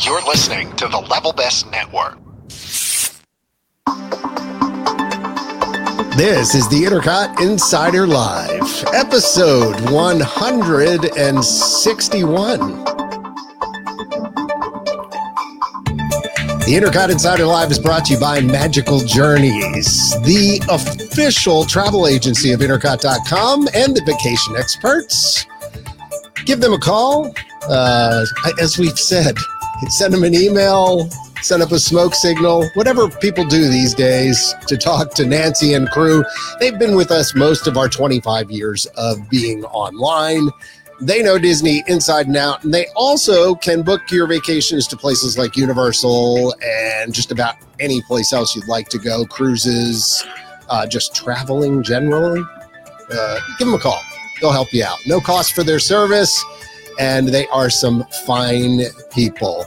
You're listening to the Level Best Network. This is the Intercot Insider Live, episode 161. The Intercot Insider Live is brought to you by Magical Journeys, the official travel agency of Intercot.com and the vacation experts. Give them a call. Uh, as we've said, send them an email, send up a smoke signal, whatever people do these days to talk to Nancy and crew. They've been with us most of our 25 years of being online. They know Disney inside and out, and they also can book your vacations to places like Universal and just about any place else you'd like to go, cruises, uh, just traveling generally. Uh, give them a call. They'll help you out. No cost for their service, and they are some fine people.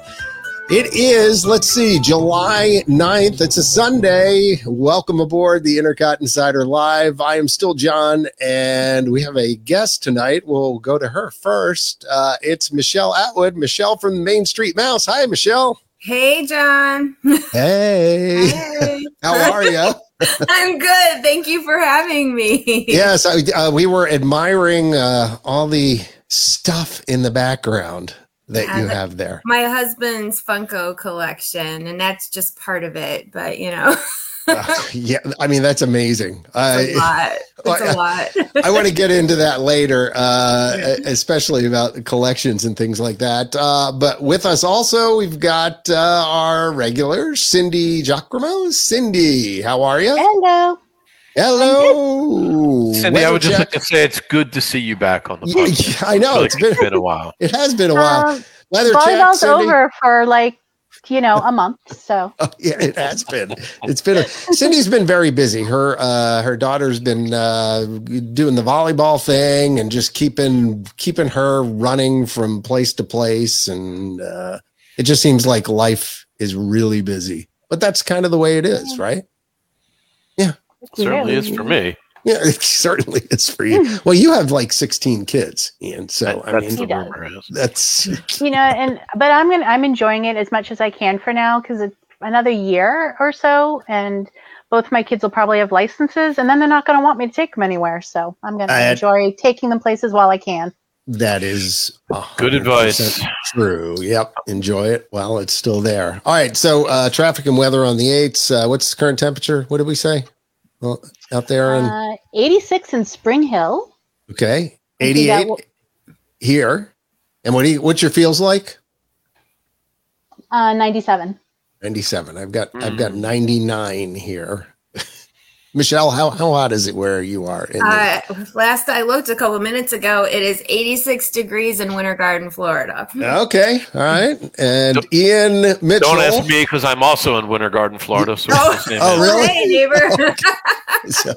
It is, let's see, July 9th. It's a Sunday. Welcome aboard the Intercot Insider Live. I am still John, and we have a guest tonight. We'll go to her first. Uh, it's Michele Atwood. Michele from Main Street Mouse. Hi, Michele. Hey, John. Hey. Hey. How are you? I'm good. Thank you for having me. yes, I, uh, we were admiring uh, all the stuff in the background that Yeah, you have there. My husband's Funko collection, and that's just part of it. But you know, Uh, yeah, I mean, that's amazing. it's a I, lot. It's Well, a lot. I want to get into that later, uh, especially about collections and things like that. Uh, but with us also, we've got uh, our regular Cindy Jachrimo. Cindy, how are you? Hello. Hello. Cindy, I would just like to say it's good to see you back on the podcast. yeah, I know feel it's like been a while. it has been a while. Um, Weather check, volleyball's Cindy. over for like, you know, a month. So Oh, yeah, it has been. It's been. A, Cindy's been very busy. Her uh, her daughter's been uh, doing the volleyball thing and just keeping keeping her running from place to place, and uh, it just seems like life is really busy. But that's kind of the way it is, right? Certainly is for me. Yeah, it certainly is for you. Well, you have like sixteen kids, and So I That's mean, the rumor is. that's you know, and but I'm gonna I'm enjoying it as much as I can for now because it's another year or so, and both my kids will probably have licenses, and then they're not gonna want me to take them anywhere. So I'm gonna I- enjoy taking them places while I can. That is Good advice. True. Yep. Enjoy it while it's still there. All right. So, uh, traffic and weather on the eights. Uh, what's the current temperature? What did we say? Well, out there in Uh, 86 in Spring Hill. okay, I think that eighty-eight will- here. And what do you? What's your feels like? Uh, 97. Ninety-seven. I've got. I've Hmm. got ninety-nine here. Michele, how how hot is it where you are? In the, Uh, last I looked a couple minutes ago, it is 86 degrees in Winter Garden, Florida. okay. All right. And Don't- Ian Mitchell. Don't ask me because I'm also in Winter Garden, Florida. So Oh. it's the same Oh, really? Hey, neighbor. So,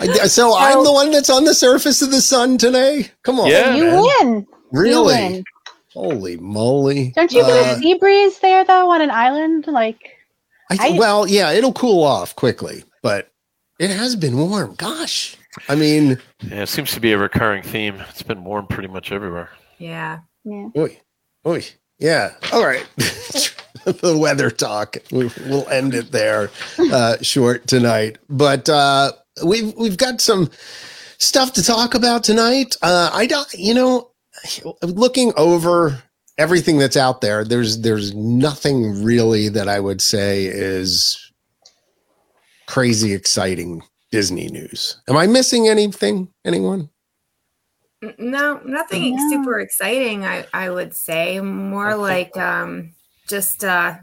I- so I'm the one that's on the surface of the sun today. Come on, Yeah, you man. win. You Really? win. Holy moly! Don't you get Uh, a sea breeze there though on an island? Like I, I- well, yeah, it'll cool off quickly, but it has been warm. Gosh, I mean, Yeah, it seems to be a recurring theme. It's been warm pretty much everywhere. yeah. yeah. oi, oi, yeah. All right, the weather talk. We, we'll end it there, uh, short tonight. But uh, we've we've got some stuff to talk about tonight. Uh, I don't, you know, looking over everything that's out there, there's there's nothing really that I would say is crazy exciting Disney news. Am I missing anything? Anyone? No, nothing No. super exciting. I I would say more like um just uh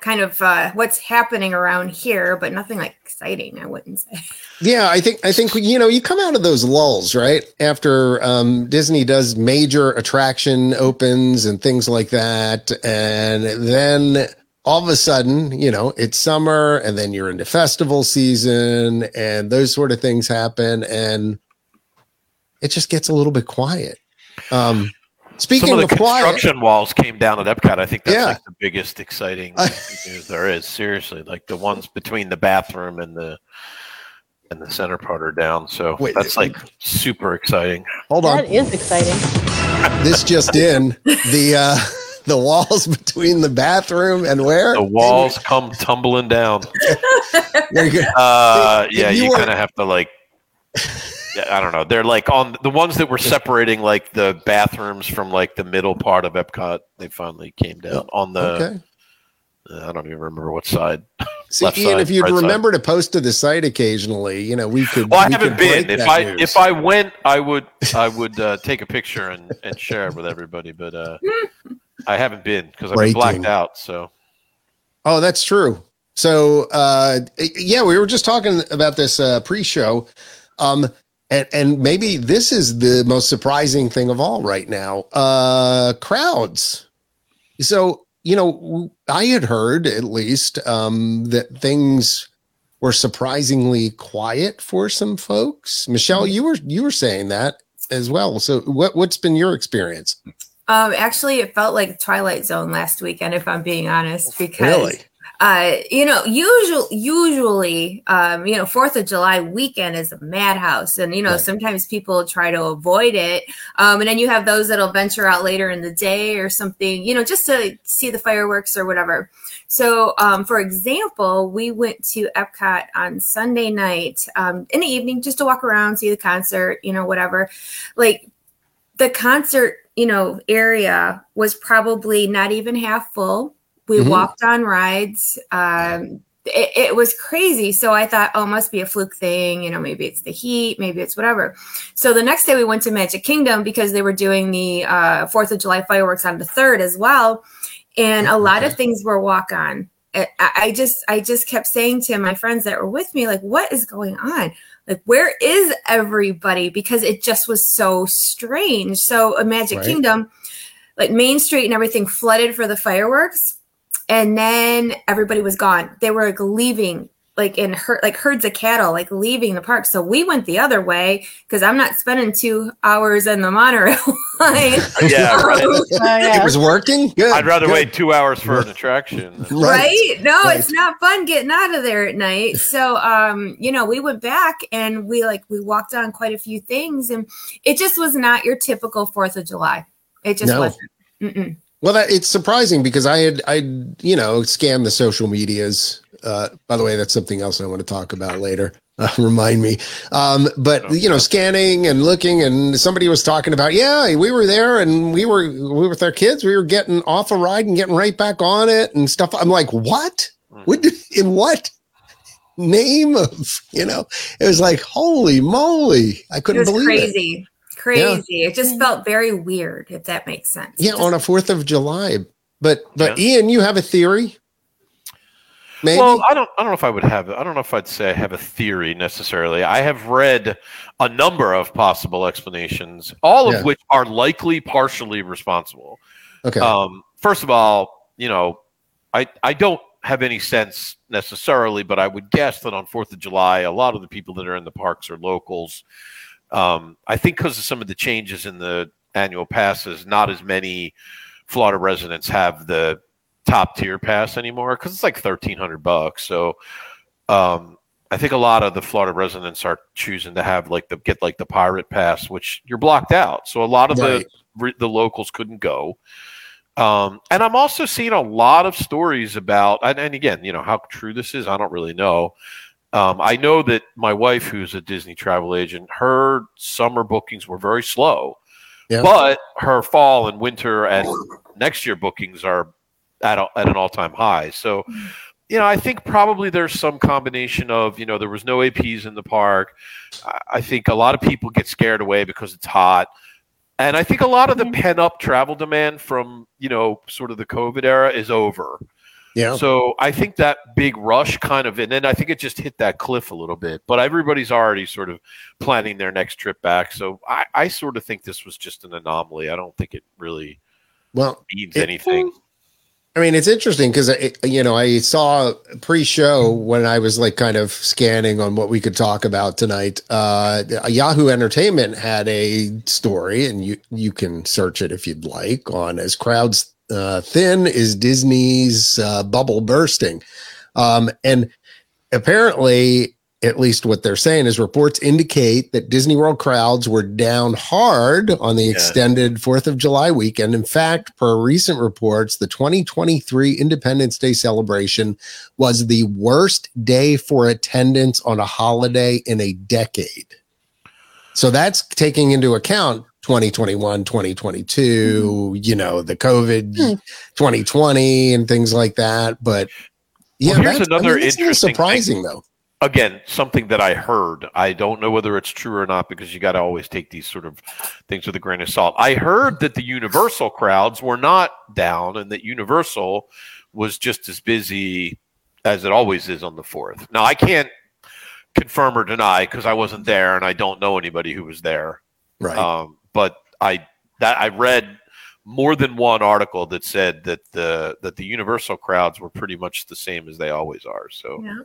kind of uh what's happening around here, but nothing like exciting. I wouldn't say. Yeah, I think I think you know you come out of those lulls right after um, Disney does major attraction opens and things like that, and then all of a sudden you know it's summer, and then you're into festival season, and those sort of things happen, and it just gets a little bit quiet. Um, speaking Some of of the quiet, construction walls came down at Epcot. I think that's Yeah. like the biggest exciting news there is. Seriously, like the ones between the bathroom and the and the center part are down. So Wait, that's like super exciting. hold on, That is exciting. this just in the uh the walls between the bathroom and where The walls come tumbling down. Very good. Uh, yeah, you you kind of have to like. I don't know. They're like on the ones that were separating like the bathrooms from like the middle part of Epcot. They finally came down on the. okay. uh, I don't even remember what side. See, left Ian, side, if you'd right side. remember to post to the site occasionally, you know, we could. Well, I we haven't been. If I news. if I went, I would I would uh, take a picture and, and share it with everybody. But uh, I haven't been because I've been blacked out. So Oh, that's true. So, uh, yeah, we were just talking about this uh, pre-show, um, and and maybe this is the most surprising thing of all right now. Uh, crowds. So, you know, I had heard at least um, that things were surprisingly quiet for some folks. Michele, you were you were saying that as well. So, what what's been your experience? Um, actually, it felt like Twilight Zone last weekend, if I'm being honest, because Really? uh, you know, usual, usually, um, you know, Fourth of July weekend is a madhouse, and you know, Right. sometimes people try to avoid it, um, and then you have those that'll venture out later in the day or something, you know, just to see the fireworks or whatever. So, um, for example, we went to Epcot on Sunday night um, in the evening just to walk around, see the concert, you know, whatever. Like the concert, you know, area was probably not even half full. We Mhm. walked on rides. Um, it, it was crazy. So I thought, oh, it must be a fluke thing. You know, maybe it's the heat, maybe it's whatever. So the next day we went to Magic Kingdom because they were doing the uh, Fourth of July fireworks on the third as well, and a lot of things were walk on. I, I just, I just kept saying to my friends that were with me, like, what is going on? Like, where is everybody? Because it just was so strange. So, a Magic Right. Kingdom, like Main Street and everything flooded for the fireworks, and then everybody was gone. They were like leaving, like in her, like herds of cattle, like leaving the park. So we went the other way because I'm not spending two hours in the monorail line. yeah, right. Oh, yeah. It was working. Good. I'd rather good. wait two hours for an attraction. right no right. it's not fun getting out of there at night so um you know we went back and we like we walked on quite a few things and it just was not your typical fourth of july it just No. wasn't Mm-mm. Well, that, it's surprising because I had I you know scanned the social medias. Uh, by the way, that's something else I want to talk about later. Uh, remind me. Um, but you know, scanning and looking, and somebody was talking about, yeah, we were there, and we were we were with our kids. We were getting off a ride and getting right back on it and stuff. I'm like, what? What? did- In what? Name of you know? It was like, holy moly! I couldn't was believe it. crazy crazy it just felt very weird if that makes sense Yeah, Just- on a Fourth of July. But but Yeah. Ian, you have a theory? Maybe. Well, I don't. I don't know if I would have. I don't know if I'd say I have a theory necessarily. I have read a number of possible explanations, all of Yeah. which are likely partially responsible. okay. Um, first of all, you know, I I don't have any sense necessarily, but I would guess that on Fourth of July, a lot of the people that are in the parks are locals. Um, I think because of some of the changes in the annual passes, not as many Florida residents have the top tier pass anymore because it's like thirteen hundred bucks. So um, I think a lot of the Florida residents are choosing to have like the get like the pirate pass, which you're blocked out. So a lot of Right. the the locals couldn't go. Um, and I'm also seeing a lot of stories about, and, and again, you know, how true this is, I don't really know. Um, I know that my wife, who's a Disney travel agent, her summer bookings were very slow, Yeah. but her fall and winter and next year bookings are at, a, at an all time high. So, you know, I think probably there's some combination of, you know, there was no APs in the park. I, I think a lot of people get scared away because it's hot. And I think a lot of the mm-hmm. pent up travel demand from, you know, sort of the COVID era is over. yeah. So I think that big rush kind of, and then I think it just hit that cliff a little bit. But everybody's already sort of planning their next trip back. So I, I sort of think this was just an anomaly. I don't think it really Well, means It- anything. I mean, it's interesting because you know I saw pre-show when I was like kind of scanning on what we could talk about tonight. Uh, Yahoo Entertainment had a story, and you you can search it if you'd like on as crowds uh, thin is Disney's uh, bubble bursting, um, and apparently at least what they're saying is reports indicate that Disney World crowds were down hard on the Yeah. extended 4th of July weekend. In fact, per recent reports, the 2023 Independence Day celebration was the worst day for attendance on a holiday in a decade. So that's taking into account 2021, 2022, you know, the COVID Hmm. 2020 and things like that. But yeah, Well, here's that's, another that's a little interesting thing. surprising though. Again something that i heard. I don't know whether it's true or not because you got to always take these sort of things with a grain of salt. I heard that the universal crowds were not down and that universal was just as busy as it always is on the fourth. Now i can't confirm or deny because i wasn't there and i don't know anybody who was there. Right. um, but i that i read more than one article that said that the that the universal crowds were pretty much the same as they always are so. Yeah.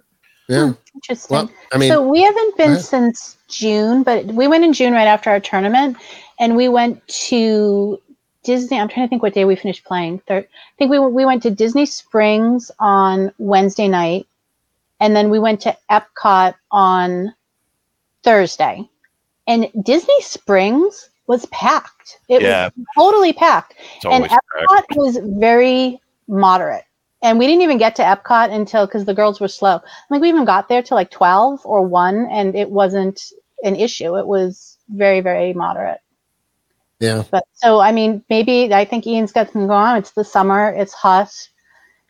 Yeah. Hmm, interesting. Well, I mean, so we haven't been go since June, but we went in June right after our tournament, and we went to Disney. I'm trying to think what day we finished playing. Thir- I think we we went to Disney Springs on Wednesday night, and then we went to Epcot on Thursday, and Disney Springs was packed. It Yeah. was totally packed it's and always correct. Epcot was very moderate. And we didn't even get to Epcot until because the girls were slow. Like we even got there till like twelve or one, and it wasn't an issue. It was very very moderate. yeah. But so I mean, maybe I think Ian's got something going on. It's the summer. It's hot.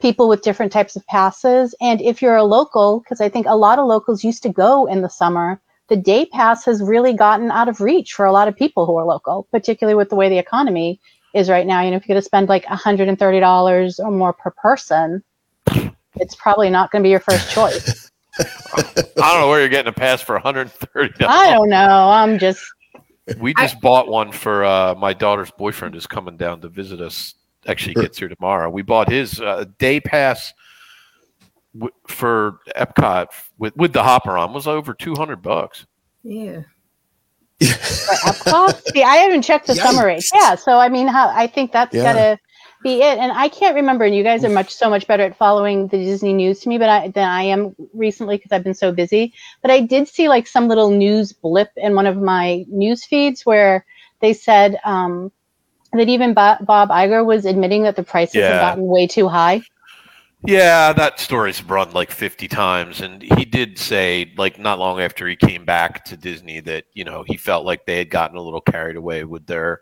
People with different types of passes, and if you're a local, because I think a lot of locals used to go in the summer. The day pass has really gotten out of reach for a lot of people who are local, particularly with the way the economy is right now. You know, if you're going to spend like $130 or more per person, it's probably not going to be your first choice. I don't know where you're getting a pass for $130. I don't know. I'm just We just bought one for uh, my daughter's boyfriend is coming down to visit us. Actually, gets here tomorrow. We bought his uh, day pass w- for Epcot with with the hopper on was over 200 bucks. Yeah. Epcot. See, I haven't checked the summer rates. Yeah, so I mean, how I think that's Yeah. got to be it. And I can't remember. And you guys are much so much better at following the Disney news to me, but I, than I am recently because I've been so busy. But I did see like some little news blip in one of my news feeds where they said um, that even Bo- Bob Iger was admitting that the prices Yeah. have gotten way too high. Yeah, that story's run like 50 times. And he did say, like, not long after he came back to Disney, that, you know, he felt like they had gotten a little carried away with their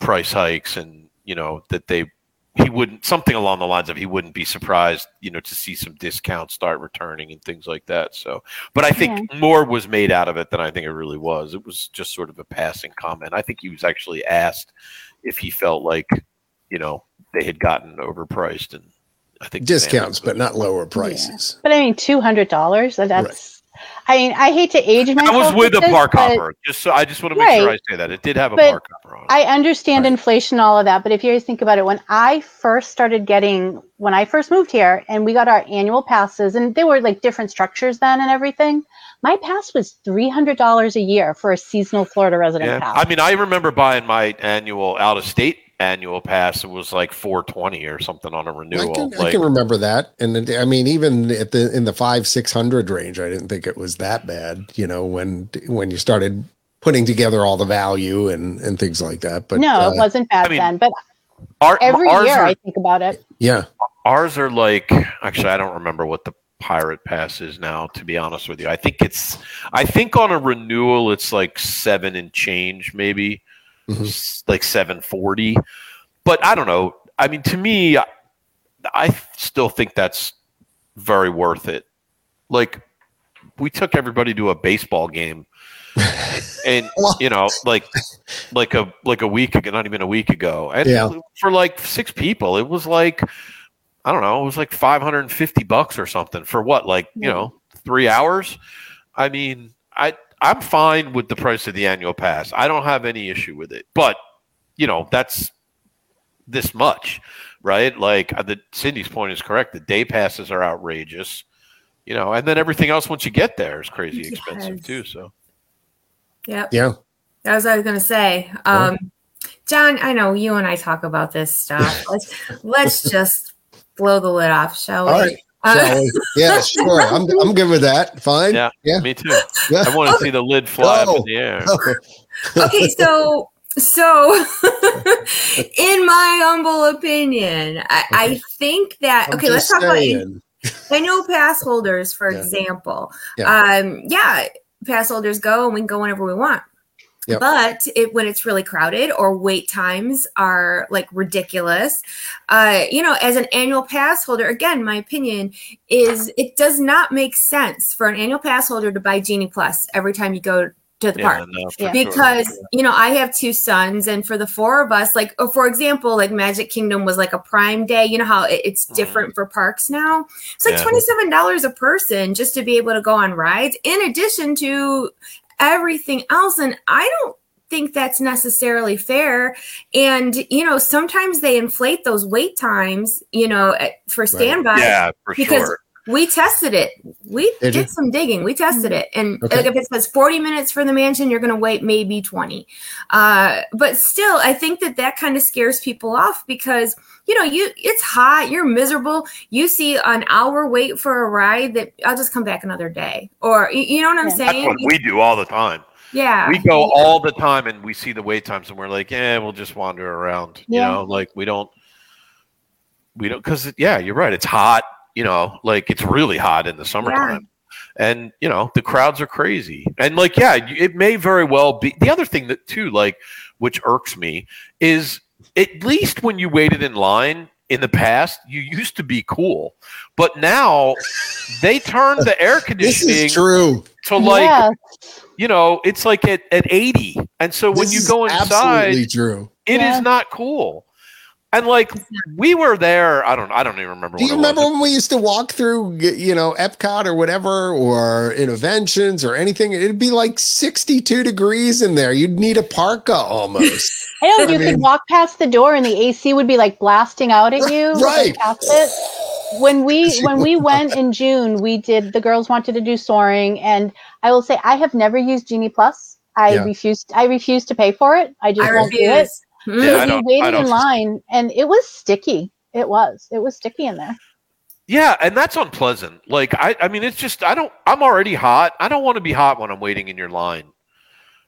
price hikes and, you know, that they, he wouldn't, something along the lines of he wouldn't be surprised, you know, to see some discounts start returning and things like that. So, but I think more was made out of it than I think it really was. It was just sort of a passing comment. I think he was actually asked if he felt like, you know, they had gotten overpriced and, I think Discounts, but not lower prices. But I mean, two hundred dollars. Uh, that's. I mean, I hate to age myself. I was with a this, park but- hopper. Just so I just want to make sure I say that it did have a But park hopper on it. I understand Right. inflation, all of that, but if you guys think about it, when I first started getting, when I first moved here and we got our annual passes, and they were like different structures then and everything, my pass was $300 a year for a seasonal Florida resident yeah, pass. I mean, I remember buying my annual out of state annual pass. It was like four twenty or something on a renewal. can, I can remember that, and it- I mean, even at the in the five six hundred range, I didn't think it was that bad. You know, when when you started putting together all the value and and things like that. But no, uh, it wasn't bad I mean, then, but our, every year are, I think about it. yeah, ours are like actually, I don't remember what the pirate pass is now. To be honest with you, I think it's I think on a renewal it's like seven and change, maybe Mhm. like seven forty. But I don't know. I mean, to me, I, I still think that's very worth it. Like we took everybody to a baseball game and you know like like a like a week ago not even a week ago and Yeah. for like six people it was like i don't know it was like 550 bucks or something for what like you know three hours i mean i i'm fine with the price of the annual pass i don't have any issue with it but you know that's this much right like the cindy's point is correct the day passes are outrageous you know and then everything else once you get there is crazy expensive too so Yep. yeah. That was what I was gonna say. Um, John, I know you and I talk about this stuff. Let's let's just blow the lid off, shall we? All right. Uh, Shall we? Yeah, sure. I'm, I'm good with that. Fine. Yeah. Yeah. Me too. Yeah. I want to see the lid fly up in the air. okay, so so in my humble opinion, I, I think that I'm okay, let's just talk about saying. annual pass holders, for Yeah. example. Yeah. Um, yeah, pass holders go and we can go whenever we want. Yep. But it, when it's really crowded or wait times are like ridiculous, uh, you know, as an annual pass holder, again, my opinion is it does not make sense for an annual pass holder to buy Genie Plus every time you go to the Yeah, park no, for Yeah. sure. because you know i have two sons and for the four of us like or for example like magic kingdom was like a prime day you know how it- it's Mhm. different for parks now it's like Yeah. $27 a person just to be able to go on rides in addition to everything else and i don't think that's necessarily fair and you know sometimes they inflate those wait times you know eh, for standby yeah, for because sure. We tested it. We Did did some digging. We tested it, and Okay. like if it says forty minutes for the mansion, you're going to wait maybe twenty. Uh, but still, I think that that kind of scares people off because you know you it's hot, you're miserable. You see an hour wait for a ride that I'll just come back another day, or you, you know what I'm Yeah. That's saying? what we do all the time. yeah, We go all the time and we see the wait times and we're like, yeah, we'll just wander around. You know, like we don't, we don't, because yeah, you're right. It's hot. You know, like it's really hot in the summertime. And you know the crowds are crazy, and like yeah, it may very well be. The other thing that too, like, which irks me, is at least when you waited in line in the past, you used to be cool, but now they turned the air This conditioning is true. to like yeah, you know, it's like at, at 80. And so when This you go inside, absolutely true. it is Yeah. not cool. And like we were there, I don't I don't even remember Do you remember when we used to walk through, you know, Epcot or whatever, or Innoventions or anything? It'd be like 62 degrees in there. You'd need a parka almost. I know I you mean- could walk past the door and the AC would be like blasting out at you. Right. When we when we went in June, we did the girls wanted to do soaring, and I will say I have never used Genie Plus. I Yeah. refused. I refuse to pay for it. I just I won't do it. Refuse. Yeah. I don't- waited in line, and it was sticky. It was. It was sticky in there. Yeah, and that's unpleasant. Like I I mean it's just I don't I'm already hot. I don't want to be hot when I'm waiting in your line.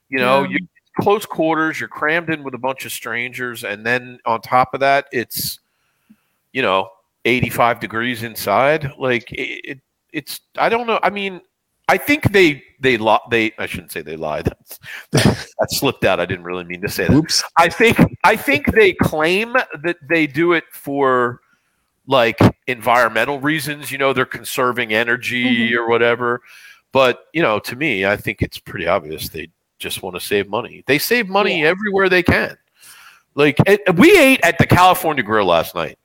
You know, Yeah. you close quarters, you're crammed in with a bunch of strangers, and then on top of that, it's you know, 85 degrees inside. Like it, it it's I don't know. I mean, I think they they li- they I shouldn't say they lied. That's, that slipped out. I didn't really mean to say that. Oops. I think I think they claim that they do it for like environmental reasons. You know, they're conserving energy mm-hmm. or whatever. But you know, to me, I think it's pretty obvious they just want to save money. They save money everywhere they can. Like it, we ate at the California Grill last night.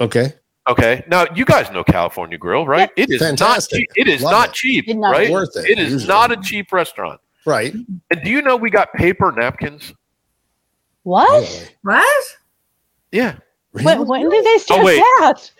Okay. Okay, now you guys know California Grill, right? It is Fantastic. not cheap. It is Love not it. cheap, Did not- right? Worth it, It is usually. not a cheap restaurant. Right. And do you know we got paper napkins? What? Really? What? Yeah. When, when did they oh, start Oh, wait. that?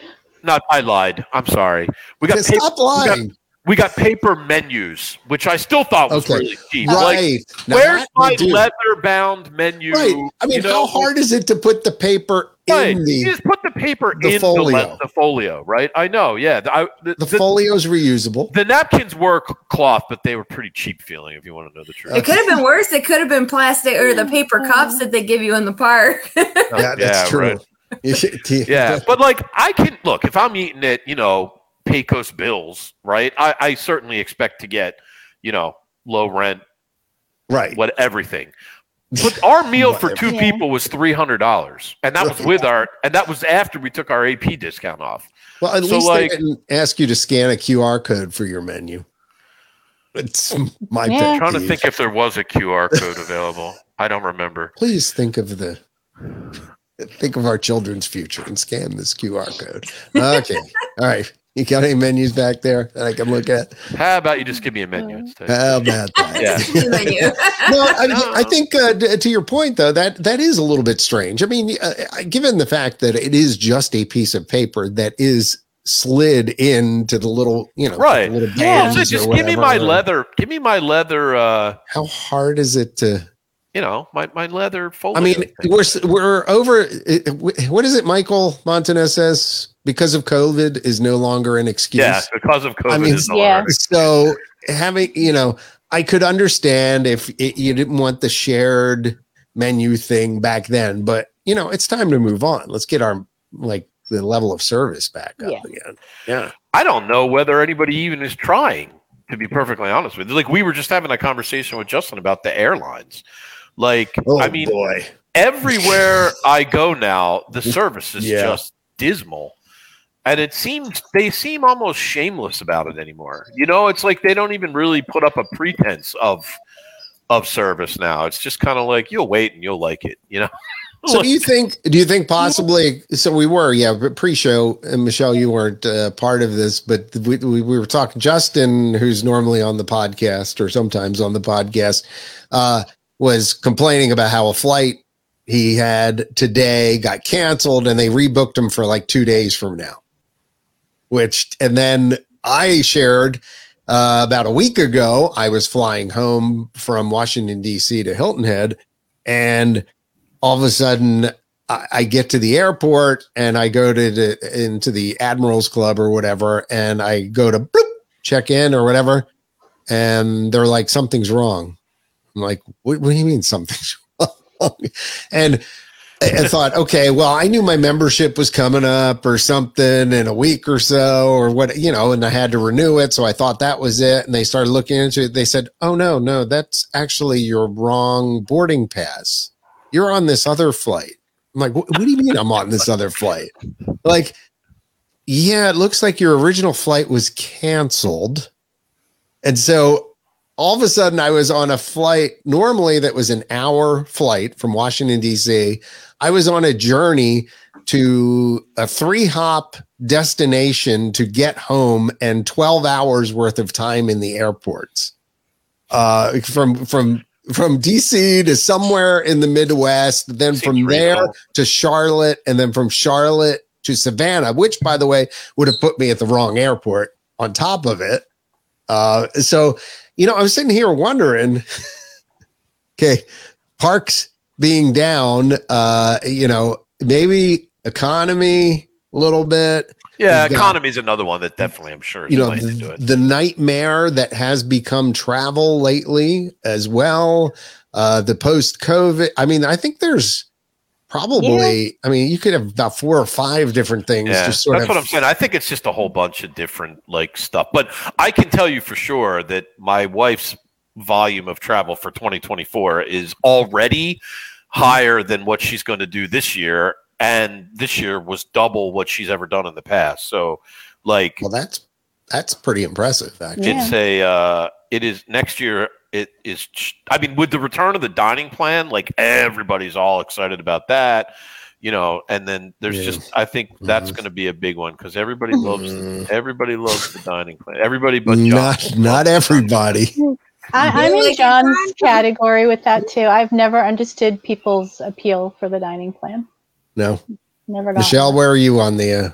No, I lied. I'm sorry. We got Okay, paper, Stop we got, lying. We got paper menus, which I still thought was Okay. really cheap. Like, Right. Now where's my leather-bound menu? Right. I mean, you know? how hard is it to put the paper Right. in you the just put the paper the in folio. The, le- the folio, right? I know. Yeah. The, I, the, the the- folio's reusable? the napkins were cloth, but they were pretty cheap feeling. If you want to know the truth. It could have been worse. It could have been plastic or the paper cups that they give you in the park. Yeah, that's true. right. yeah. Yeah, but like I can look if I'm eating it, you know Pecos Bills, right? I, I certainly expect to get you know low rent, Right. what everything. But our meal for two Yeah. people was three hundred dollars, and that was with our and that was after we took our AP discount off. Well, at So, least like- they didn't ask you to scan a QR code for your menu. It's my Yeah. I'm trying to think if there was a QR code available. I don't remember. Please think of the think of our children's future and scan this QR code. Okay. All right. You got any menus back there that I can look at? How about you just give me a menu instead? How about that? Yeah. No, I, mean, I think uh, to your point though that that is a little bit strange. I mean, uh, uh, given the fact that it is just a piece of paper that is slid into the little, you know, Right. little Yeah. bands So just give me my leather. Give me my leather. uh How hard is it to? You know, my, my leather folder. I mean, we're we're over. What is it, Michael Montanez says? Because of COVID is no longer an excuse. yeah, because of COVID. I mean, is no yeah. longer- So having you know, I could understand if it, you didn't want the shared menu thing back then, but you know, it's time to move on. Let's get our like the level of service back up Yeah. again. Yeah. I don't know whether anybody even is trying, to be perfectly honest with you. Like we were just having a conversation with Justin about the airlines. Like, Oh I mean, boy. everywhere I go now, the service is Yeah. just dismal. And it seems they seem almost shameless about it anymore. You know, it's like they don't even really put up a pretense of of service now. It's just kind of like you'll wait and you'll like it, you know. So do you think? Do you think possibly? So we were, yeah, but pre-show, and Michele, you weren't uh, part of this, but we, we we were talking. Justin, who's normally on the podcast or sometimes on the podcast, uh, was complaining about how a flight he had today got canceled, and they rebooked him for like two days from now. Which, and then I shared uh, about a week ago, I was flying home from Washington D.C. to Hilton Head, and all of a sudden I, I get to the airport and I go to the into the Admirals Club or whatever, and I go to bloop, check in or whatever, and they're like, something's wrong. I'm like, what, what do you mean something's wrong? and I thought, okay, well, I knew my membership was coming up or something in a week or so, or what, you know, and I had to renew it. So I thought that was it. And they started looking into it. They said, oh, no, no, that's actually your wrong boarding pass. You're on this other flight. I'm like, what, what do you mean I'm on this other flight? Like, yeah, it looks like your original flight was canceled. And so all of a sudden I was on a flight normally that was an hour flight from Washington, D.C. I was on a journey to a three hop destination to get home and 12 hours worth of time in the airports. Uh, from, from, from DC to somewhere in the Midwest, then from there to Charlotte, and then from Charlotte to Savannah, which by the way would have put me at the wrong airport on top of it. Uh, so, you know, I'm sitting here wondering, okay, parks being down, uh, you know, maybe economy a little bit, Yeah, economy is another one that definitely I'm sure you know, the, the nightmare that has become travel lately as well. Uh, the post COVID. I mean, I think there's probably, I mean, you could have about four or five different things Yeah, just sort that's of. what I'm saying. I think it's just a whole bunch of different like stuff. But I can tell you for sure that my wife's volume of travel for 2024 is already higher than what she's going to do this year, and this year was double what she's ever done in the past. So, like, well, that's that's pretty impressive, actually. Yeah. it's a uh, it is next year. It is. I mean, with the return of the dining plan, like everybody's all excited about that. You know, and then there's Yeah. just I think that's Mhm. going to be a big one because everybody loves Mm. everybody loves the dining plan. Everybody but John. Not not everybody. I, I'm You in like it, John's category with that too. I've never understood people's appeal for the dining plan. No, Never got Michele, where are you on the? Uh,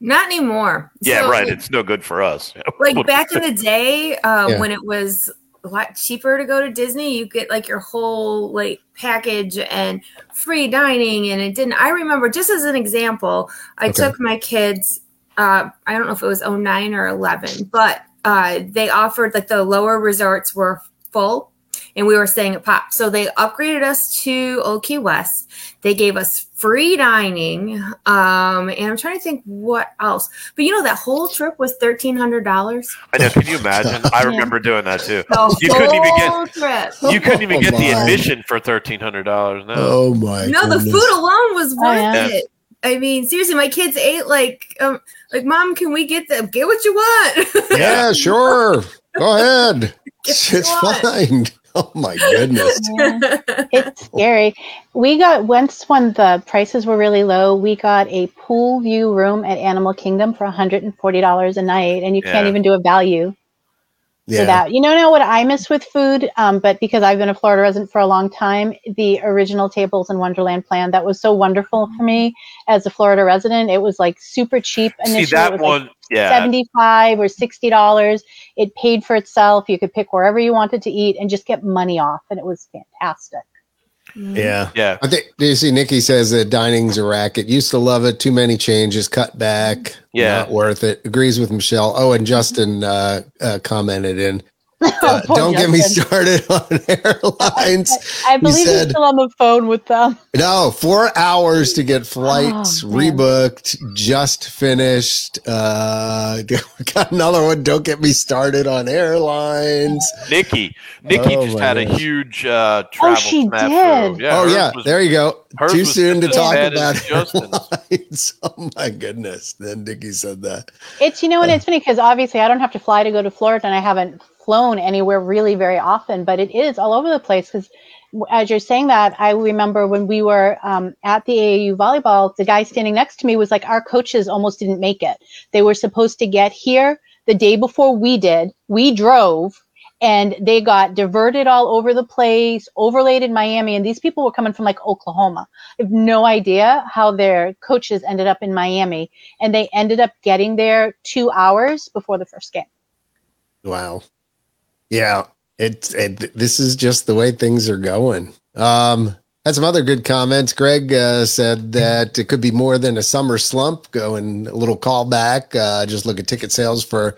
Not anymore. Yeah, So, right. It's no good for us. like back in the day uh, Yeah. when it was a lot cheaper to go to disney you get like your whole like package and free dining and it didn't i remember just as an example i Okay. took my kids uh, i don't know if it was 09 or 11 but uh, they offered like the lower resorts were full and we were staying at pop so they upgraded us to old key west they gave us free dining um, and i'm trying to think what else but you know that whole trip was $1300 I know. Can you imagine? I remember doing that too. the You couldn't even get- trip. You couldn't even Oh, get the admission for thirteen hundred dollars. No. oh my! No, the food alone was Oh, worth yeah. it. I mean, seriously, my kids ate like, um, like, mom, can we get the get what you want? Yeah, sure. Go ahead. It's what you want. fine. Oh my goodness. Yeah. it's scary. We got once when the prices were really low, we got a pool view room at Animal Kingdom for $140 a night, and you can't even do a value for Yeah. that. You know, now what I miss with food, um, but because I've been a Florida resident for a long time, the original Tables in Wonderland plan that was so wonderful for me as a Florida resident. It was like super cheap. See Initially, it that was like one. Yeah. 75 or 60 dollars it paid for itself you could pick wherever you wanted to eat and just get money off and it was fantastic Yeah. Yeah. I think, do you see Nikki says that dining's a racket. Used to love it. Too many changes. Cut back. Yeah. Not worth it. Agrees with Michele. Oh, and Justin uh, uh, commented in. uh, Poor don't get me started on airlines. i believe he's said- still on the phone with them No, four hours to get flights Oh, rebooked, just finished. Uh, got another one. Don't get me started on airlines. Nikki. Nikki Oh, just my had a huge uh, travel she did. Yeah, oh yeah, was- there you go. Too soon to talk about Justin's. airlines. Oh my goodness! Then Nikki said that. It's you know what it's funny because obviously I don't have to fly to go to Florida and I haven't flown anywhere really very often, but it is all over the place because as you're saying that, I remember when we were um, at the AAU volleyball, the guy standing next to me was like, our coaches almost didn't make it. They were supposed to get here the day before we did. We drove and they got diverted all over the place, overlaid in Miami. And these people were coming from like Oklahoma. I have no idea how their coaches ended up in Miami. And they ended up getting there two hours before the first game. Wow. Yeah, it's it, this is just the way things are going. Um, had some other good comments. Greg uh, said that it could be more than a summer slump. Going a little callback. Uh, just look at ticket sales for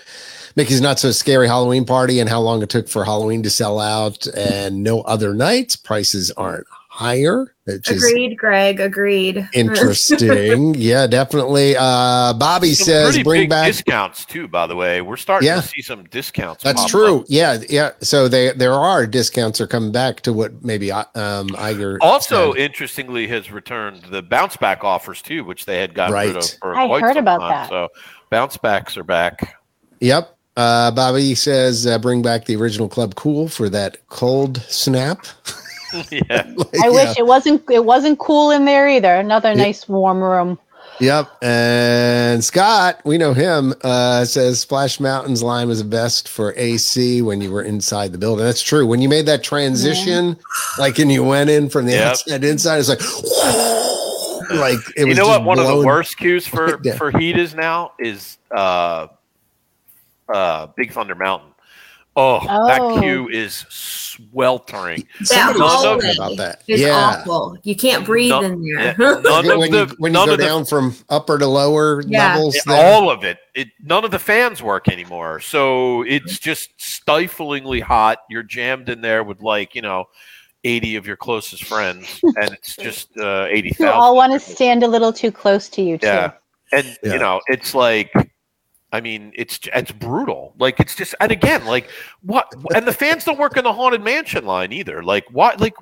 Mickey's Not So Scary Halloween Party and how long it took for Halloween to sell out, and no other nights. Prices aren't higher, which is Agreed, Greg. Agreed. interesting. yeah, definitely. Uh, Bobby Some says bring big back discounts too. By the way, we're starting Yeah. to see some discounts. That's true. up. Yeah, yeah. So they there are discounts are coming back to what maybe um Iger Also, said. interestingly, has returned the bounce back offers too, which they had gotten rid Right. of for I quite heard some about time. that. So bounce backs are back. Yep. Uh, Bobby says uh, bring back the original Club Cool for that cold snap. yeah, Like, I yeah. wish it wasn't it wasn't cool in there either. Another nice warm room. Yep. And Scott, we know him, uh, says Splash Mountain's line was the best for AC when you were inside the building. That's true. When you made that transition, like, and you went in from the Yep. outside inside, it's like, like it was you know just what? One of the worst queues for Yeah. for heat is now is uh, uh, Big Thunder Mountain. Oh, Oh. that queue is sweltering. That Somebody was hallway about that. It's yeah. awful. You can't breathe No- in yeah, there. none of when the you when you go of the down from upper to lower Yeah. levels, Yeah, all of it. it none of the fans work anymore so it's just stiflingly hot you're jammed in there with like you know 80 of your closest friends and it's just uh 80,000 You all want to stand a little too close to you too. yeah and Yeah. you know it's like I mean, it's it's brutal. Like it's just, and again, like what? And the fans don't work in the haunted mansion line either. Like what? Like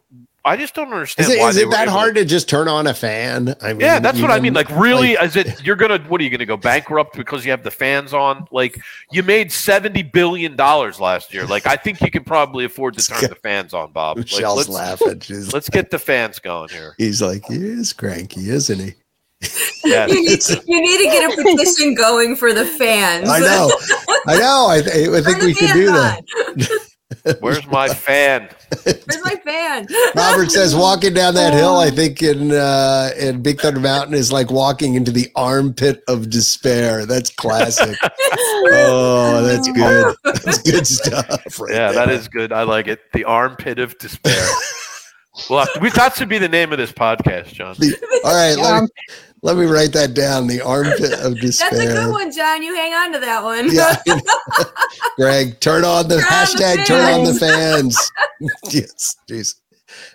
I just don't understand. is it, why is they it that able to- hard to just turn on a fan? I mean, yeah, that's what I mean. Like, really, is it you're gonna? What are you gonna go bankrupt because you have the fans on? Like, you made seventy billion dollars last year. Like, I think you can probably afford to turn the fans on, Bob. Like, Michele's let's laughing. She's, let's get the fans going here. he's like, he is cranky, isn't he? Yeah, you, need, you need to get a petition going for the fans. I know, I know. I, th- I think we the can do that. where's my fan? Where's my fan? Robert says walking down that hill, I think in uh, in Big Thunder Mountain is like walking into the armpit of despair. That's classic. oh, that's good. That's good stuff. Right Yeah, there. that is good. I like it. The armpit of despair. well, we, that should be the name of this podcast, John. The- all right, let me, let me write that down. The armpit of despair. That's a good one, John. You hang on to that one. Yeah, Greg, turn on the Turn on the hashtag. Turn on the fans. yes, jeez.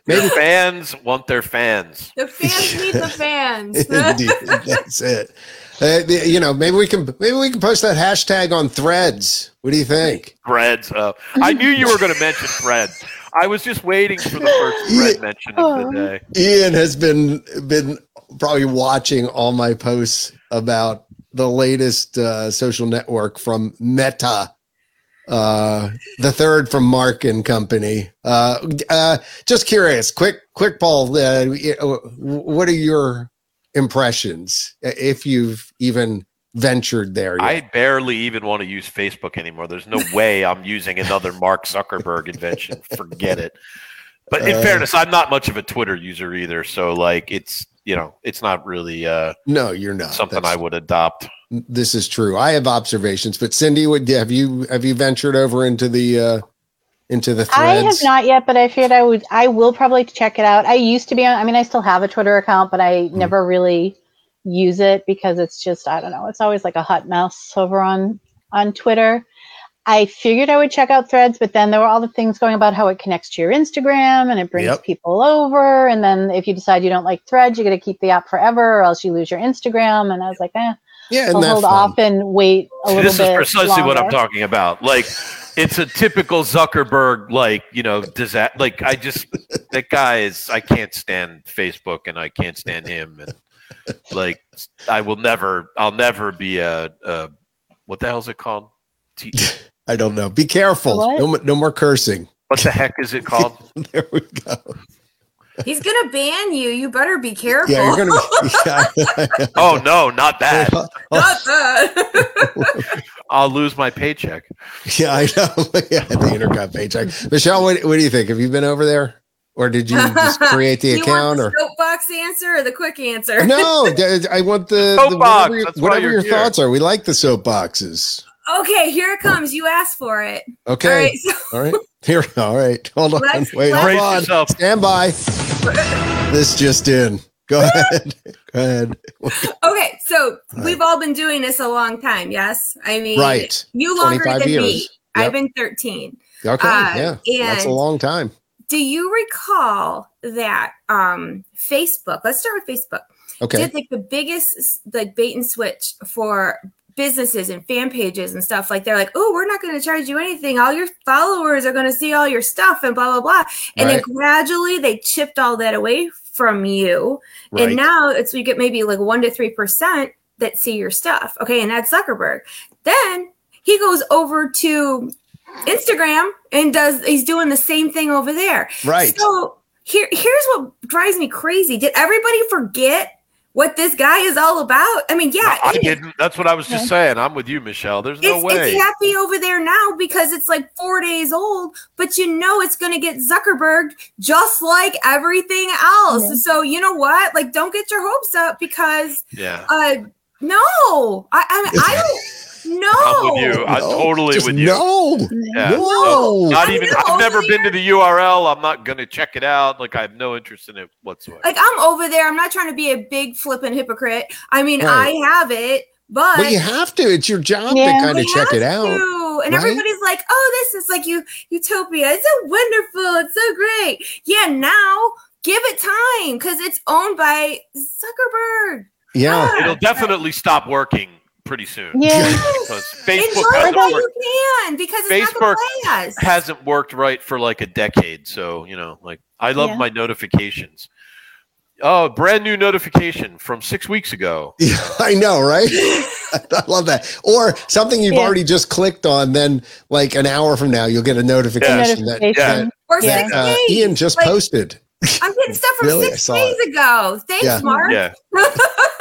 Maybe fans want their fans. The fans need the fans. Indeed, that's it. Uh, you know, maybe we can maybe we can post that hashtag on Threads. What do you think? Threads. Uh, I knew you were going to mention threads. I was just waiting for the first thread mention of the day. Ian has been been probably watching all my posts about the latest uh, social network from Meta, uh, the third from Mark and Company. Uh, uh, just curious, quick quick poll. Uh, what are your impressions, if you've even ventured there yet? I barely even want to use Facebook anymore. There's no way I'm using another Mark Zuckerberg invention. Forget it. But in Uh, fairness, I'm not much of a Twitter user either. So like it's you know, it's not really uh, no, you're not. something That's- I would adopt. this is true. I have observations, but Cindy, would have you have you ventured over into the uh into the threads? I have not yet, but I figured I would. I will probably check it out. I used to be on. I mean, I still have a Twitter account, but I Hmm. never really use it because it's just I don't know. It's always like a hot mess over on on Twitter. I figured I would check out Threads, but then there were all the things going about how it connects to your Instagram and it brings Yep. people over. And then if you decide you don't like Threads, you got to keep the app forever, or else you lose your Instagram. And I was like, eh, Yeah, and I'll hold fun. off and wait a See, little this is bit. precisely what I'm talking about. Like, it's a typical Zuckerberg, like you know, disaster. Like, I just that guy is. I can't stand Facebook, and I can't stand him, and like, I will never. I'll never be a. a what the hell is it called? T- I don't know. Be careful. What? No, no more cursing. what the heck is it called? There we go. He's gonna ban you. You better be careful. Yeah, you're gonna. Yeah, Oh no, not that. Not that. I'll lose my paycheck. yeah, I know. yeah, the Intercot paycheck. Michele, what, what do you think? Have you been over there, or did you just create the Do you account? want Or the soapbox answer or the quick answer? no, I want the, the whatever, your- whatever your here. thoughts are. We like the soapboxes. Okay, here it comes. You asked for it. Okay, All right. So all right. Here, all right. Hold on. Let's- Wait, let's- hold on. yourself. Stand by. This just in. Go ahead. Go ahead. okay, so Right. we've all been doing this a long time. Yes, I mean, Right. You longer 25 than me. years. I've been thirteen. Okay. Uh, yeah. That's a long time. Do you recall that um Facebook? Let's start with Facebook. Okay. Did like the biggest like bait and switch for businesses and fan pages and stuff like they're like oh we're not going to charge you anything all your followers are going to see all your stuff and blah blah blah and Right. then gradually they chipped all that away from you Right. and now it's we get maybe like one to three percent that see your stuff okay and that's zuckerberg then he goes over to instagram and does he's doing the same thing over there right. so here, here's what drives me crazy. Did everybody forget what this guy is all about? I mean, yeah, I didn't. That's what I was just saying. I'm with you, Michele. There's no it's, way. it's happy over there now because it's like four days old, but you know it's going to get Zuckerberg just like everything else. Yeah. So you know what? Like, don't get your hopes up because yeah. uh, no, I, I, mean, I don't. No, I'm with you. I'm No, totally just with you. No. Yeah. No. Not I'm even. gonna I've never been to the URL. I'm not gonna check it out. Like I have no interest in it whatsoever. Like I'm over there. I'm not trying to be a big flipping hypocrite. I mean, Right. I have it, but But you have to. It's your job Yeah. to kind of check it out. to. And right? everybody's like, "Oh, this is like you utopia. It's so wonderful. It's so great." Yeah, now give it time because it's owned by Zuckerberg. Yeah. Ah. It'll definitely stop working pretty soon. Yeah. Because Facebook Enjoy hasn't while worked, you can because it's Facebook not going us. hasn't worked right for like a decade. So you know, like I love Yeah. my notifications. Oh, brand new notification from six weeks ago. Yeah, I know, right? I love that. Or something you've Yeah. already just clicked on, then like an hour from now, you'll get a notification that Notification. or Yeah. six uh. Ian just Like- posted. I'm getting stuff from Really? Six saw days ago. Thanks, Yeah. Mark. Yeah.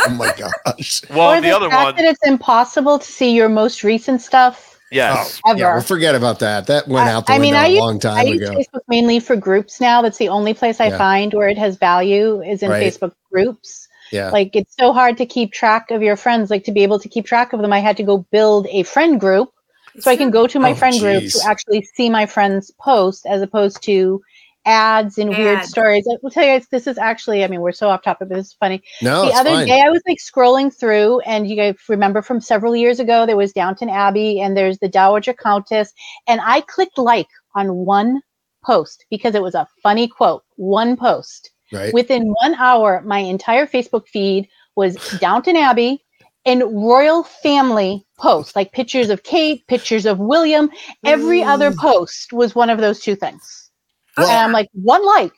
Oh my gosh. Well, or the, other fact one, that it's impossible to see your most recent stuff yes. Oh, ever. yeah, well, forget about that. That went I- out the I mean, window I a use- long time I use. Facebook mainly for groups now. That's the only place I Yeah. find where it has value is in Right. Facebook groups. Yeah. Like it's so hard to keep track of your friends. Like to be able to keep track of them, I had to go build a friend group so I can go to my Oh, friend group to actually see my friends post as opposed to ads and weird stories. I will tell you guys, this is actually, I mean, we're so off topic, but this is funny. no, the it's other fine. day I was like scrolling through and you guys remember from several years ago, there was Downton Abbey and there's the Dowager Countess. And I clicked like on one post because it was a funny quote, one post. right? Within one hour, my entire Facebook feed was Downton Abbey and royal family posts, like pictures of Kate, pictures of William. Every other Mm. post was one of those two things. Well, and I'm like, one like.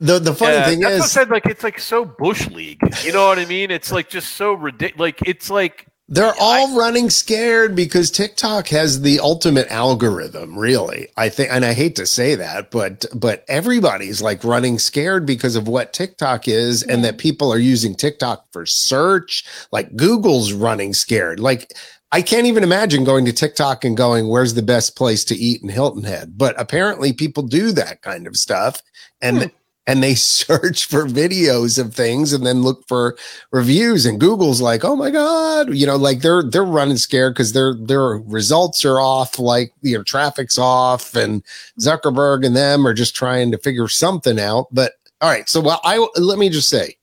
the the funny Yeah, thing that's what I is, said. Like it's like so bush league. You know what I mean? It's like just so ridiculous. Like it's like they're all running scared because TikTok has the ultimate algorithm, really. I think, and I hate to say that, but but everybody's like running scared because of what TikTok is, and that mm. people are using TikTok for search. Like Google's running scared. Like I can't even imagine going to TikTok and going, "Where's the best place to eat in Hilton Head?" But apparently, people do that kind of stuff, and hmm. and they search for videos of things and then look for reviews and Google's like, "Oh my god," you know, like they're they're running scared cuz their their results are off like, you know, traffic's off and Zuckerberg and them are just trying to figure something out. But all right, so well I let me just say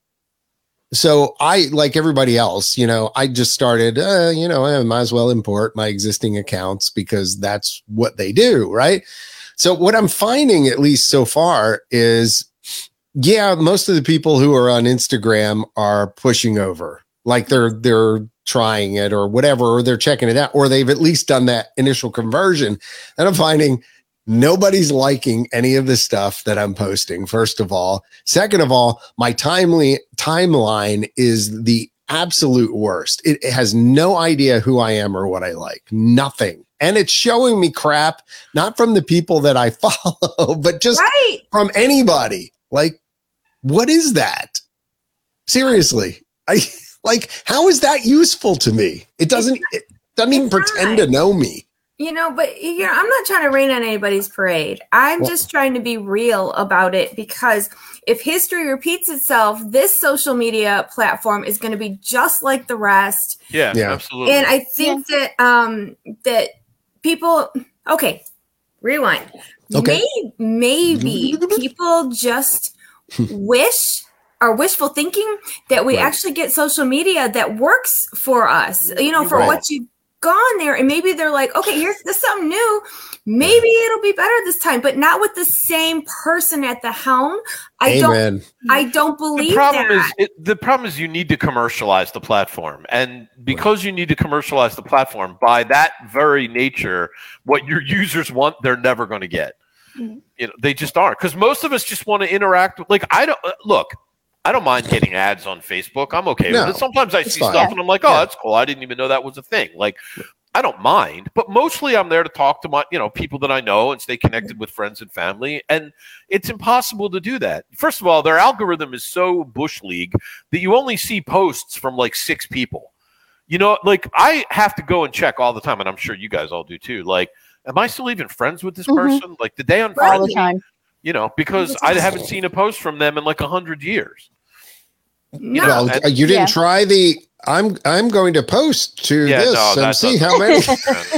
so I, like everybody else, you know, I just started, uh, you know, I might as well import my existing accounts because that's what they do, right? So what I'm finding, at least so far, is yeah, most of the people who are on Instagram are pushing over, like they're they're trying it or whatever, or they're checking it out, or they've at least done that initial conversion. And I'm finding nobody's liking any of the stuff that I'm posting. First of all, second of all, my timely timeline is the absolute worst. It, it has no idea who I am or what I like. Nothing. And it's showing me crap, not from the people that I follow, but just Right. from anybody. Like, what is that? Seriously. I like how is that useful to me? It doesn't it doesn't even pretend to know me. You know, but you know, I'm not trying to rain on anybody's parade. I'm Well- just trying to be real about it because if history repeats itself, this social media platform is going to be just like the rest. Yeah, Yeah. absolutely. And I think that um that people okay, rewind. Okay. May- maybe people just wish or wishful thinking that we Right. actually get social media that works for us, you know, for Right. what you've gone there. And maybe they're like, okay, here's this something new. Maybe it'll be better this time, but not with the same person at the helm. I don't I don't believe the believe problem that. is it, the problem is you need to commercialize the platform and because you need to commercialize the platform by that very nature what your users want they're never going to get Mhm. you know they just aren't because most of us just want to interact with like i don't uh, look i don't mind getting ads on facebook i'm okay No, with it sometimes i see fine. stuff and i'm like oh Yeah. that's cool i didn't even know that was a thing like I don't mind, but mostly I'm there to talk to my, you know, people that I know and stay connected with friends and family. And it's impossible to do that. First of all, their algorithm is so bush league that you only see posts from like six people. You know, like I have to go and check all the time, and I'm sure you guys all do too. Like, am I still even friends with this Mhm. person? Like, did they all unfriend the me? Time. You know, because I haven't seen a post from them in like a hundred years. No. Well, and- you didn't Yeah. try the I'm I'm going to post to Yeah, this no, and see how many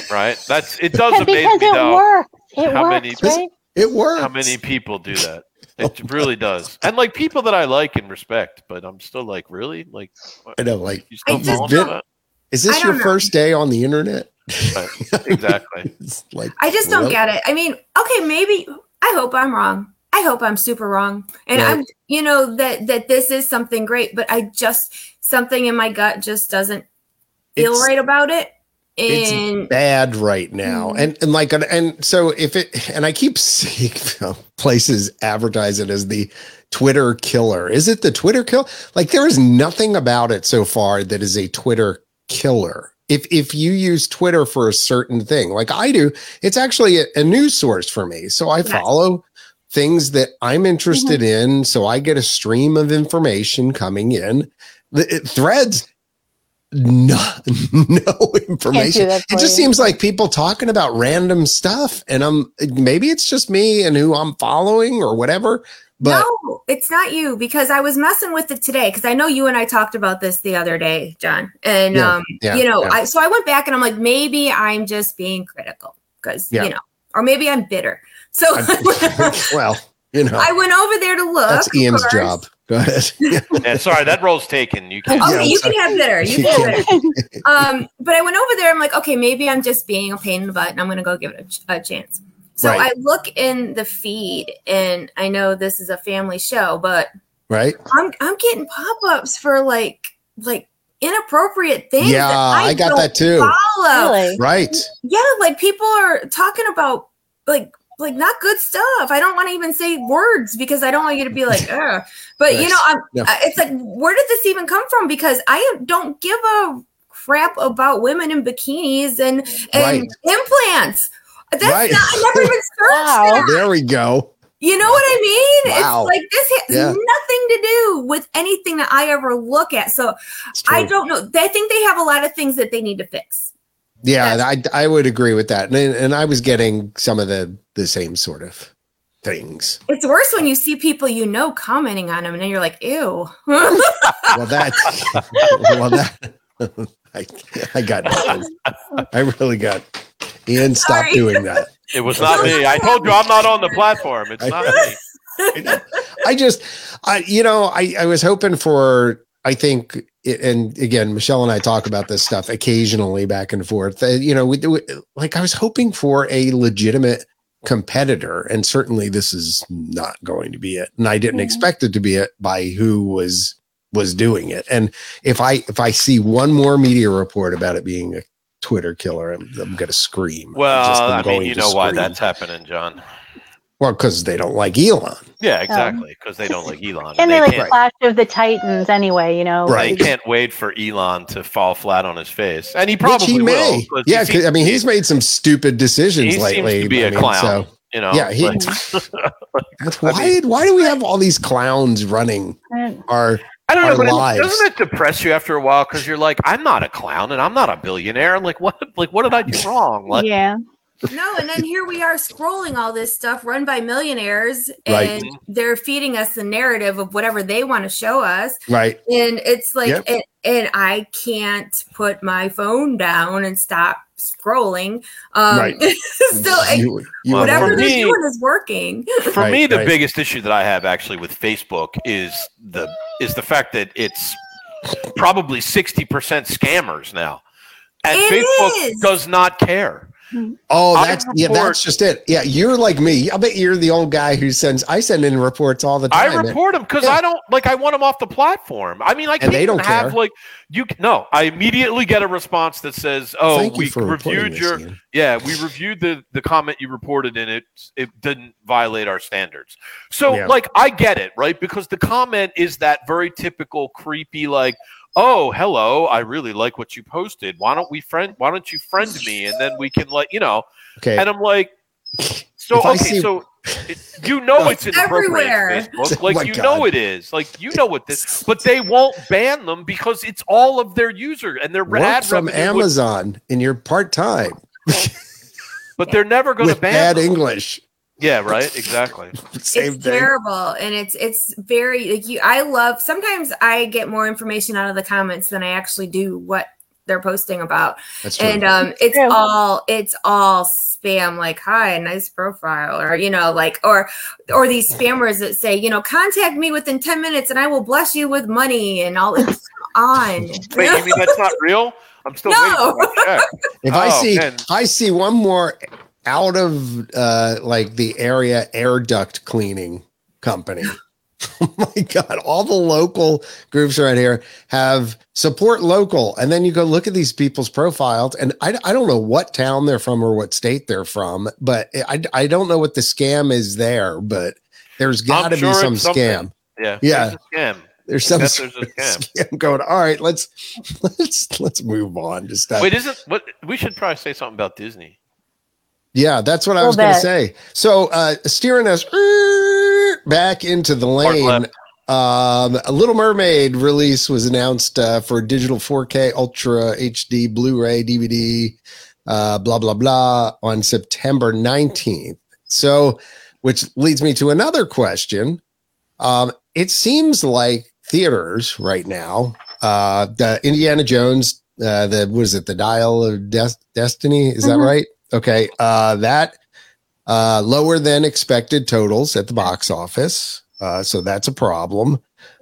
right? That's it. Does amaze because me it though works. It how works, many- right? it works. how many people do that. It really does, and like people that I like and respect, but I'm still like, really, like, I know, like you still I just falling don't- for that? is this your know. first day on the internet? Right, exactly. It's like I just don't what? get it. I mean, okay, maybe I hope I'm wrong. I hope I'm super wrong. And Right. I'm you know that that this is something great, but I just something in my gut just doesn't feel It's- right about it. it's And bad right now Mhm. and and like and, and so if it and i keep seeing places advertise it as the twitter killer is it the twitter kill like there is nothing about it so far that is a twitter killer if if you use twitter for a certain thing like i do it's actually a, a news source for me. So i Yes. follow things that i'm interested in. So i get a stream of information coming in. The it- threads no no information. it just you. seems like people talking about random stuff and i'm maybe it's just me and who i'm following or whatever but no, it's not you because I was messing with it today because I know you and I talked about this the other day, John. And Yeah, um, yeah, you know, yeah. I so I went back and I'm like, maybe I'm just being critical because Yeah. you know, or maybe I'm bitter. So well you know I went over there to look. that's ian's course. job go ahead Yeah, sorry, that role's taken. You can. Okay, Yeah, you sorry. can have bitter. You You can have bitter. Um, but I went over there. I'm like, okay, maybe I'm just being a pain in the butt, and I'm gonna go give it a, a chance. So Right. I look in the feed, and I know this is a family show, but right I'm I'm getting pop ups for like like inappropriate things. yeah that i, got don't that too Follow. Really? right Yeah, like people are talking about like like not good stuff. I don't want to even say words because I don't want you to be like, Ugh. but you know, I'm. Yeah. It's like, where did this even come from? Because I don't give a crap about women in bikinis and and Right. implants. That's Right. not. I never even searched Wow. that. there we go You know what I mean? Wow. It's like this has Yeah. nothing to do with anything that I ever look at. So I don't know. I think they have a lot of things that they need to fix. yeah I, I would agree with that and, and i was getting some of the the same sort of things. It's worse when you see people you know commenting on them, and then you're like, "Ew." Well, that's well that I, I got nothing. I really got Ian. Stop Sorry. doing that. It was not me. I told you I'm not on the platform. It's I- not me. I. I just, I you know, I I was hoping for. I think, it, and again, Michele and I talk about this stuff occasionally back and forth. Uh, you know, we do like I was hoping for a legitimate competitor, and certainly this is not going to be it. And I didn't Mhm. expect it to be it by who was was doing it. And if I if I see one more media report about it being a Twitter killer, I'm, I'm going to scream. Well, I'm I mean, you know why scream. that's happening, John. well because they don't like Elon. Yeah, exactly. Because they don't like Elon. And they like can't, Clash of the Titans anyway, you know. Right. they can't wait for Elon to fall flat on his face, and he Which probably he will. may. 'cause he Yeah, 'cause, seems- I mean, he's made some stupid decisions he seems lately. to be I a mean, clown. so you know, yeah, he- like- that's why. Why do we have all these clowns running our? I don't our know, but it- lives. doesn't it depress you after a while? Because you're like, I'm not a clown and I'm not a billionaire. I'm Like what? Like what did I do wrong? Like, yeah. No, and then here we are scrolling all this stuff run by millionaires, Right. and they're feeding us the narrative of whatever they want to show us. Right. And it's like, Yep. and, and I can't put my phone down and stop scrolling. Um, Right. so You- you whatever for they're me- doing is working. for Right, me, the right. biggest issue that I have actually with Facebook is the is the fact that it's probably sixty percent scammers now, and It Facebook is. does not care. Oh, that's yeah. That's just it. Yeah, you're like me. I bet you're the old guy who sends. I send in reports all the time. I report them because Yeah. I don't like. I want them off the platform. I mean, I can't they don't have care. like you. No, I immediately get a response that says, "Oh, Thank we reporting reviewed your Ian. yeah, we reviewed the the comment you reported, and it it didn't violate our standards." So, Yeah. like, I get it, right? Because the comment is that very typical creepy, like, "Oh, hello, I really like what you posted. Why don't we friend? Why don't you friend me, and then we can like, you know." Okay. And I'm like, so If okay, see- so it, you know oh, it's inappropriate. Everywhere. Facebook. Oh Like my you God. know it is. Like you know what this, but they won't ban them because it's all of their user and their Work ad from Amazon would- Amazon in your part time but they're never going to ban bad them. English. Yeah, right. Exactly. Same it's thing. terrible and it's it's very like you i love sometimes i get more information out of the comments than i actually do what they're posting about That's true. and um it's True. all it's all spam like hi nice profile or you know like or or these spammers that say you know contact me within 10 minutes and i will bless you with money and all it's on Wait, you mean that's not real? I'm still No. waiting for my check. if I Oh, see, man. if I see one more out of uh, like the area air duct cleaning company. oh my god! All the local groups right here have support local, and then you go look at these people's profiles, and I, I don't know what town they're from or what state they're from, but I I don't know what the scam is there, but there's got to sure be some scam. Yeah. Yeah. There's a scam. There's some there's a scam. scam going. All right, let's let's let's move on to stuff. Wait, isn't what we should probably say something about Disney? Yeah, that's what I was going to say. So, uh, steering us er, back into the lane. Um, a Little Mermaid release was announced uh, for digital 4K Ultra HD Blu-ray DVD, uh, blah blah blah, on September 19th. So, which leads me to another question. Um, it seems like theaters right now, uh, the Indiana Jones, uh, the what is it, the Dial of Des- Destiny? Is that Mhm. right? Okay, uh, that uh, lower than expected totals at the box office. Uh, so that's a problem.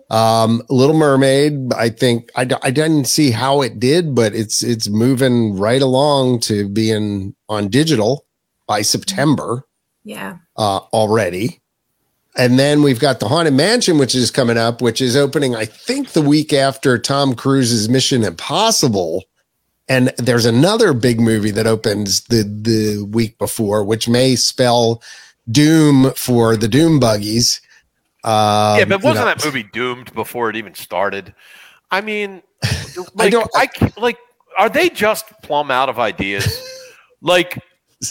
Um, Little Mermaid, I think I, I didn't see how it did, but it's it's moving right along to being on digital by September yeah uh, already. And then we've got the Haunted Mansion, which is coming up, which is opening, I think, the week after Tom Cruise's Mission Impossible. And there's another big movie that opens the the week before, which may spell doom for the Doom buggies. Um, yeah, but wasn't know, that movie doomed before it even started? I mean, like, I don't- I, ca- like, are they just plumb out of ideas? like,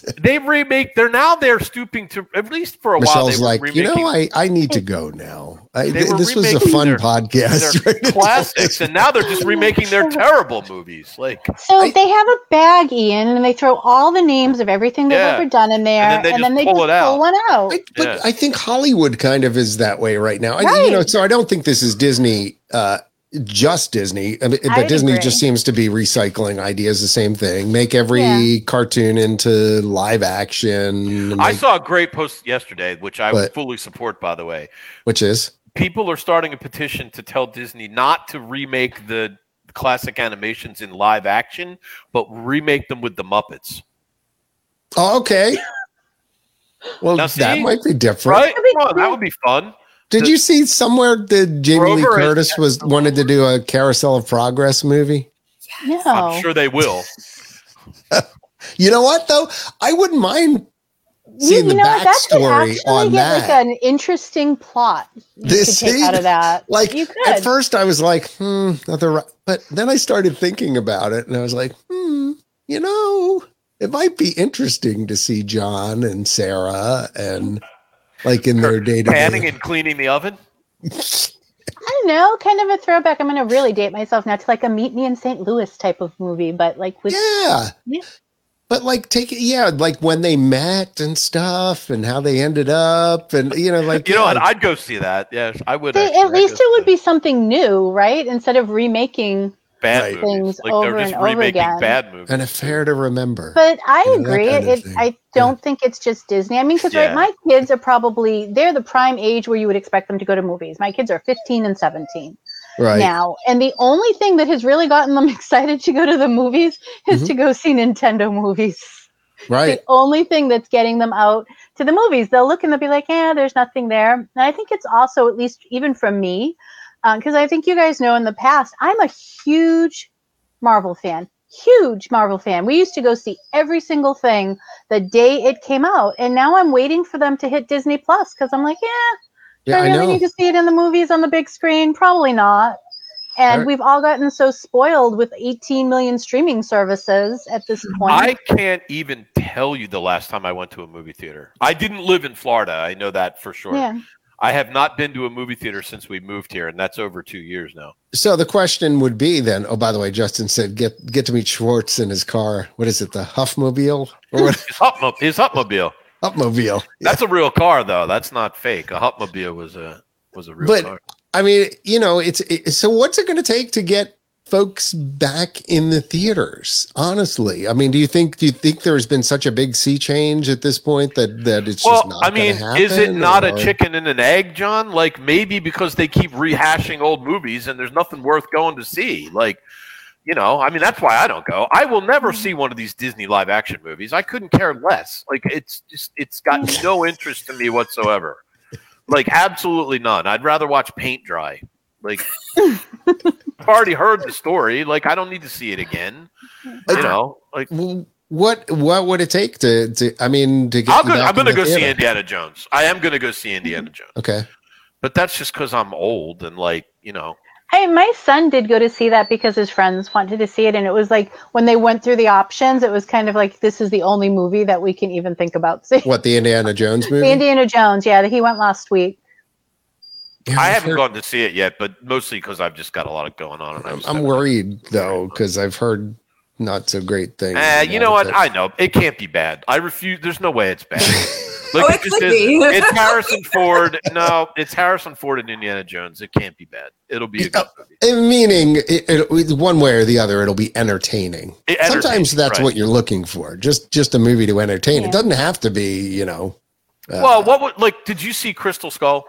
they remake. They're now they're stooping to at least for a Michele's while. They were like, you know, I, I need to go now. I, They were this was a fun their- podcast. their right? classics, and now they're just remaking their terrible movies. Like So I- they have a bag, Ian, and they throw all the names of everything they've Yeah. ever done in there, And then they and then just they pull just it out. pull one out. I, but Yeah. I think Hollywood kind of is that way right now. I, Right. you know, so I don't think this is Disney, uh, just Disney. I mean, but I'd Disney agree. just seems to be recycling ideas, the same thing. Make every Yeah. cartoon into live action. I make- saw a great post yesterday, which I What? fully support. By the way, which is people are starting a petition to tell Disney not to remake the classic animations in live action, but remake them with the Muppets. oh, okay. Well, Now, that might be different. Right? That'd be Come that would be fun. Did you see somewhere that Jamie Lee Grover is- Curtis was wanted to do a Carousel of Progress movie? No, I'm sure they will. You know what though? I wouldn't mind seeing you the know what? That could backstory actually on get that. like an interesting plot. You This could take out of that. like you at first I was like, hmm, not the right, but then I started thinking about it and I was like, hmm, you know, it might be interesting to see John and Sarah and like in their day to Panning day. and cleaning the oven. I don't know, kind of a throwback. I'm going to really date myself now to like a Meet Me in St. Louis type of movie, but like with Yeah. Yeah. But like take it, yeah, like when they met and stuff and how they ended up and you know, like You know what? I'd go see that. Yes, I would. they, actually. at I'd least it would see be something new, right? Instead of remaking. Bad Right. movies. Things Like over they're just and over again. bad movies. an affair to remember. But I You know, agree. kind of it. I don't think it's just Disney. I mean, because Yeah. right, my kids are probably they're the prime age where you would expect them to go to movies. My kids are 15 and 17 right. now, and the only thing that has really gotten them excited to go to the movies is Mhm. to go see Nintendo movies. right. the only thing that's getting them out to the movies. They'll look and they'll be like, "Yeah, there's nothing there." And I think it's also, at least even from me, Uh, because I think you guys know in the past, I'm a huge Marvel fan. Huge Marvel fan. We used to go see every single thing the day it came out, and now I'm waiting for them to hit Disney Plus because I'm like, yeah, Yeah, do I I really know. need to see it in the movies on the big screen? Probably not. And Are- we've all gotten so spoiled with 18 million streaming services at this point. I can't even tell you the last time I went to a movie theater. I didn't live in Florida. I know that for sure. yeah. I have not been to a movie theater since we moved here, and that's over two years now. So the question would be then. Oh, by the way, Justin said get get to meet Schwartz in his car. What is it? The Huffmobile or what? His, Hupmo- his Hupmobile. Upmobile. That's a real car, though. That's not fake. A Hupmobile was a was a real But- car. I mean, you know, it's it, so. What's it going to take to get folks back in the theaters? Honestly, I mean, do you think do you think there's been such a big sea change at this point that that it's just Well, not? I mean, gonna is it happen, not a chicken and an egg, John? Like maybe because they keep rehashing old movies and there's nothing worth going to see. Like, you know, I mean, that's why I don't go. I will never mm. see one of these Disney live action movies. I couldn't care less. Like, it's just, it's got no interest to me whatsoever. Like, absolutely none. I'd rather watch paint dry. Like, I've already heard the story. Like, I don't need to see it again. You know, like, What what would it take to to? I mean, to get I'll you go, back I'm going to in the go see? Indiana Jones. I am going to go see Indiana mm-hmm. Jones. Okay. But that's just because I'm old and like, you know, Hey, my son did go to see that because his friends wanted to see it, and it was like when they went through the options, it was kind of like this is the only movie that we can even think about seeing. What the Indiana Jones movie? The Indiana Jones, yeah, he went last week. Yeah, I I've haven't heard- gone to see it yet, but mostly because I've just got a lot of going on. And I I'm, I'm worried though because I've heard not so great things. Eh, you know what? but- I know it can't be bad. I refuse. There's no way it's bad. Like, Oh, it could be. It's Harrison Ford. No, it's Harrison Ford and Indiana Jones. It can't be bad. It'll be a good movie. Eh, meaning it, it, one way or the other, it'll be entertaining. It Sometimes that's right. what you're looking for. Just just a movie to entertain. Yeah. It doesn't have to be, you know. Uh, Well, what would like? Did you see Crystal Skull?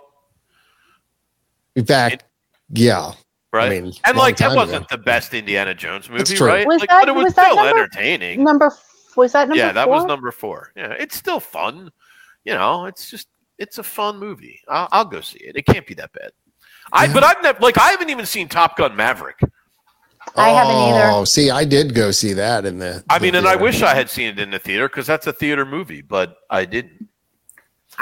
In fact, yeah. Right. I mean, and like that wasn't ago. the best Indiana Jones movie, That's true. right? Was like, that- but it was, was still number- entertaining. Number was that number? yeah, that four? was number four. Yeah, it's still fun. You know, it's just it's a fun movie. I'll, I'll go see it. It can't be that bad. I Yeah. but I've never like I haven't even seen Top Gun Maverick. I haven't oh, either. Oh, see, I did go see that in the. I the mean, and I wish I had seen it in the theater because that's a theater movie, but I didn't.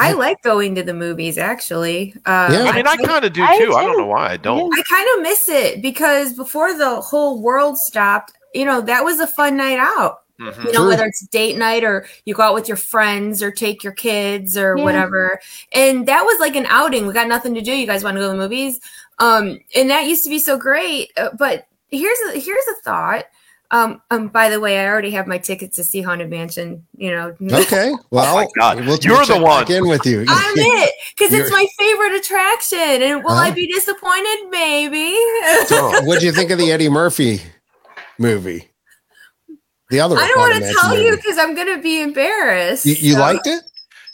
I like going to the movies actually. Uh, Yeah. I mean, I kind of do I too. I don't know why I don't. I kind of miss it because before the whole world stopped, you know, that was a fun night out. Mhm. you know True. whether it's date night or you go out with your friends or take your kids or Yeah. whatever and that was like an outing we got nothing to do you guys want to go to the movies um and that used to be so great uh, but here's a here's a thought um, um by the way i already have my tickets to see haunted mansion you know Okay. Well, my God. we'll, You're the check one. in with you. I'm it because it's my favorite attraction. And will I Huh? be disappointed? Maybe. what do you think of the Eddie Murphy movie? The other. I don't want to Mansion tell you because I'm going to be embarrassed. You, you So- liked it?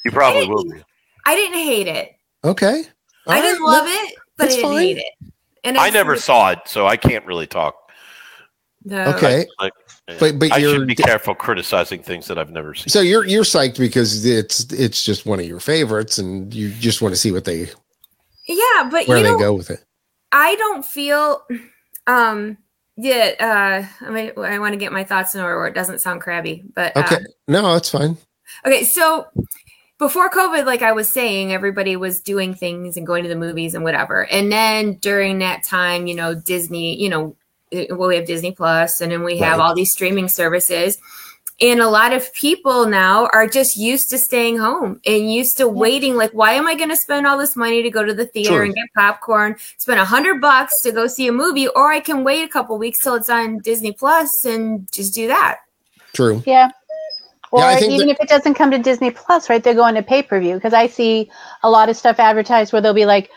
You probably will be. I didn't hate it. Okay. All I right. didn't love it, but I didn't fine. hate it. And I I've never saw it, so I can't really talk. No. Okay. Like, But- but I you're- should be careful criticizing things that I've never seen. So you're you're psyched because it's it's just one of your favorites, and you just want to see what they Yeah, but where you they know, go with it. I don't feel. Um. Yeah. Uh. I mean, I want to get my thoughts in order. Where it doesn't sound crabby, but Okay. No, it's fine. Okay, so before COVID, like I was saying, everybody was doing things and going to the movies and whatever. And then during that time, you know, Disney, you know, it- well, we have Disney Plus, and then we have Right. all these streaming services. And a lot of people now are just used to staying home and used to waiting. Like, why am I going to spend all this money to go to the theater Sure. and get popcorn, spend a hundred bucks to go see a movie, or I can wait a couple weeks till it's on Disney Plus and just do that. True. Yeah. Or I think even if it doesn't come to Disney Plus, right? They're going to pay per view because I see a lot of stuff advertised where they'll be like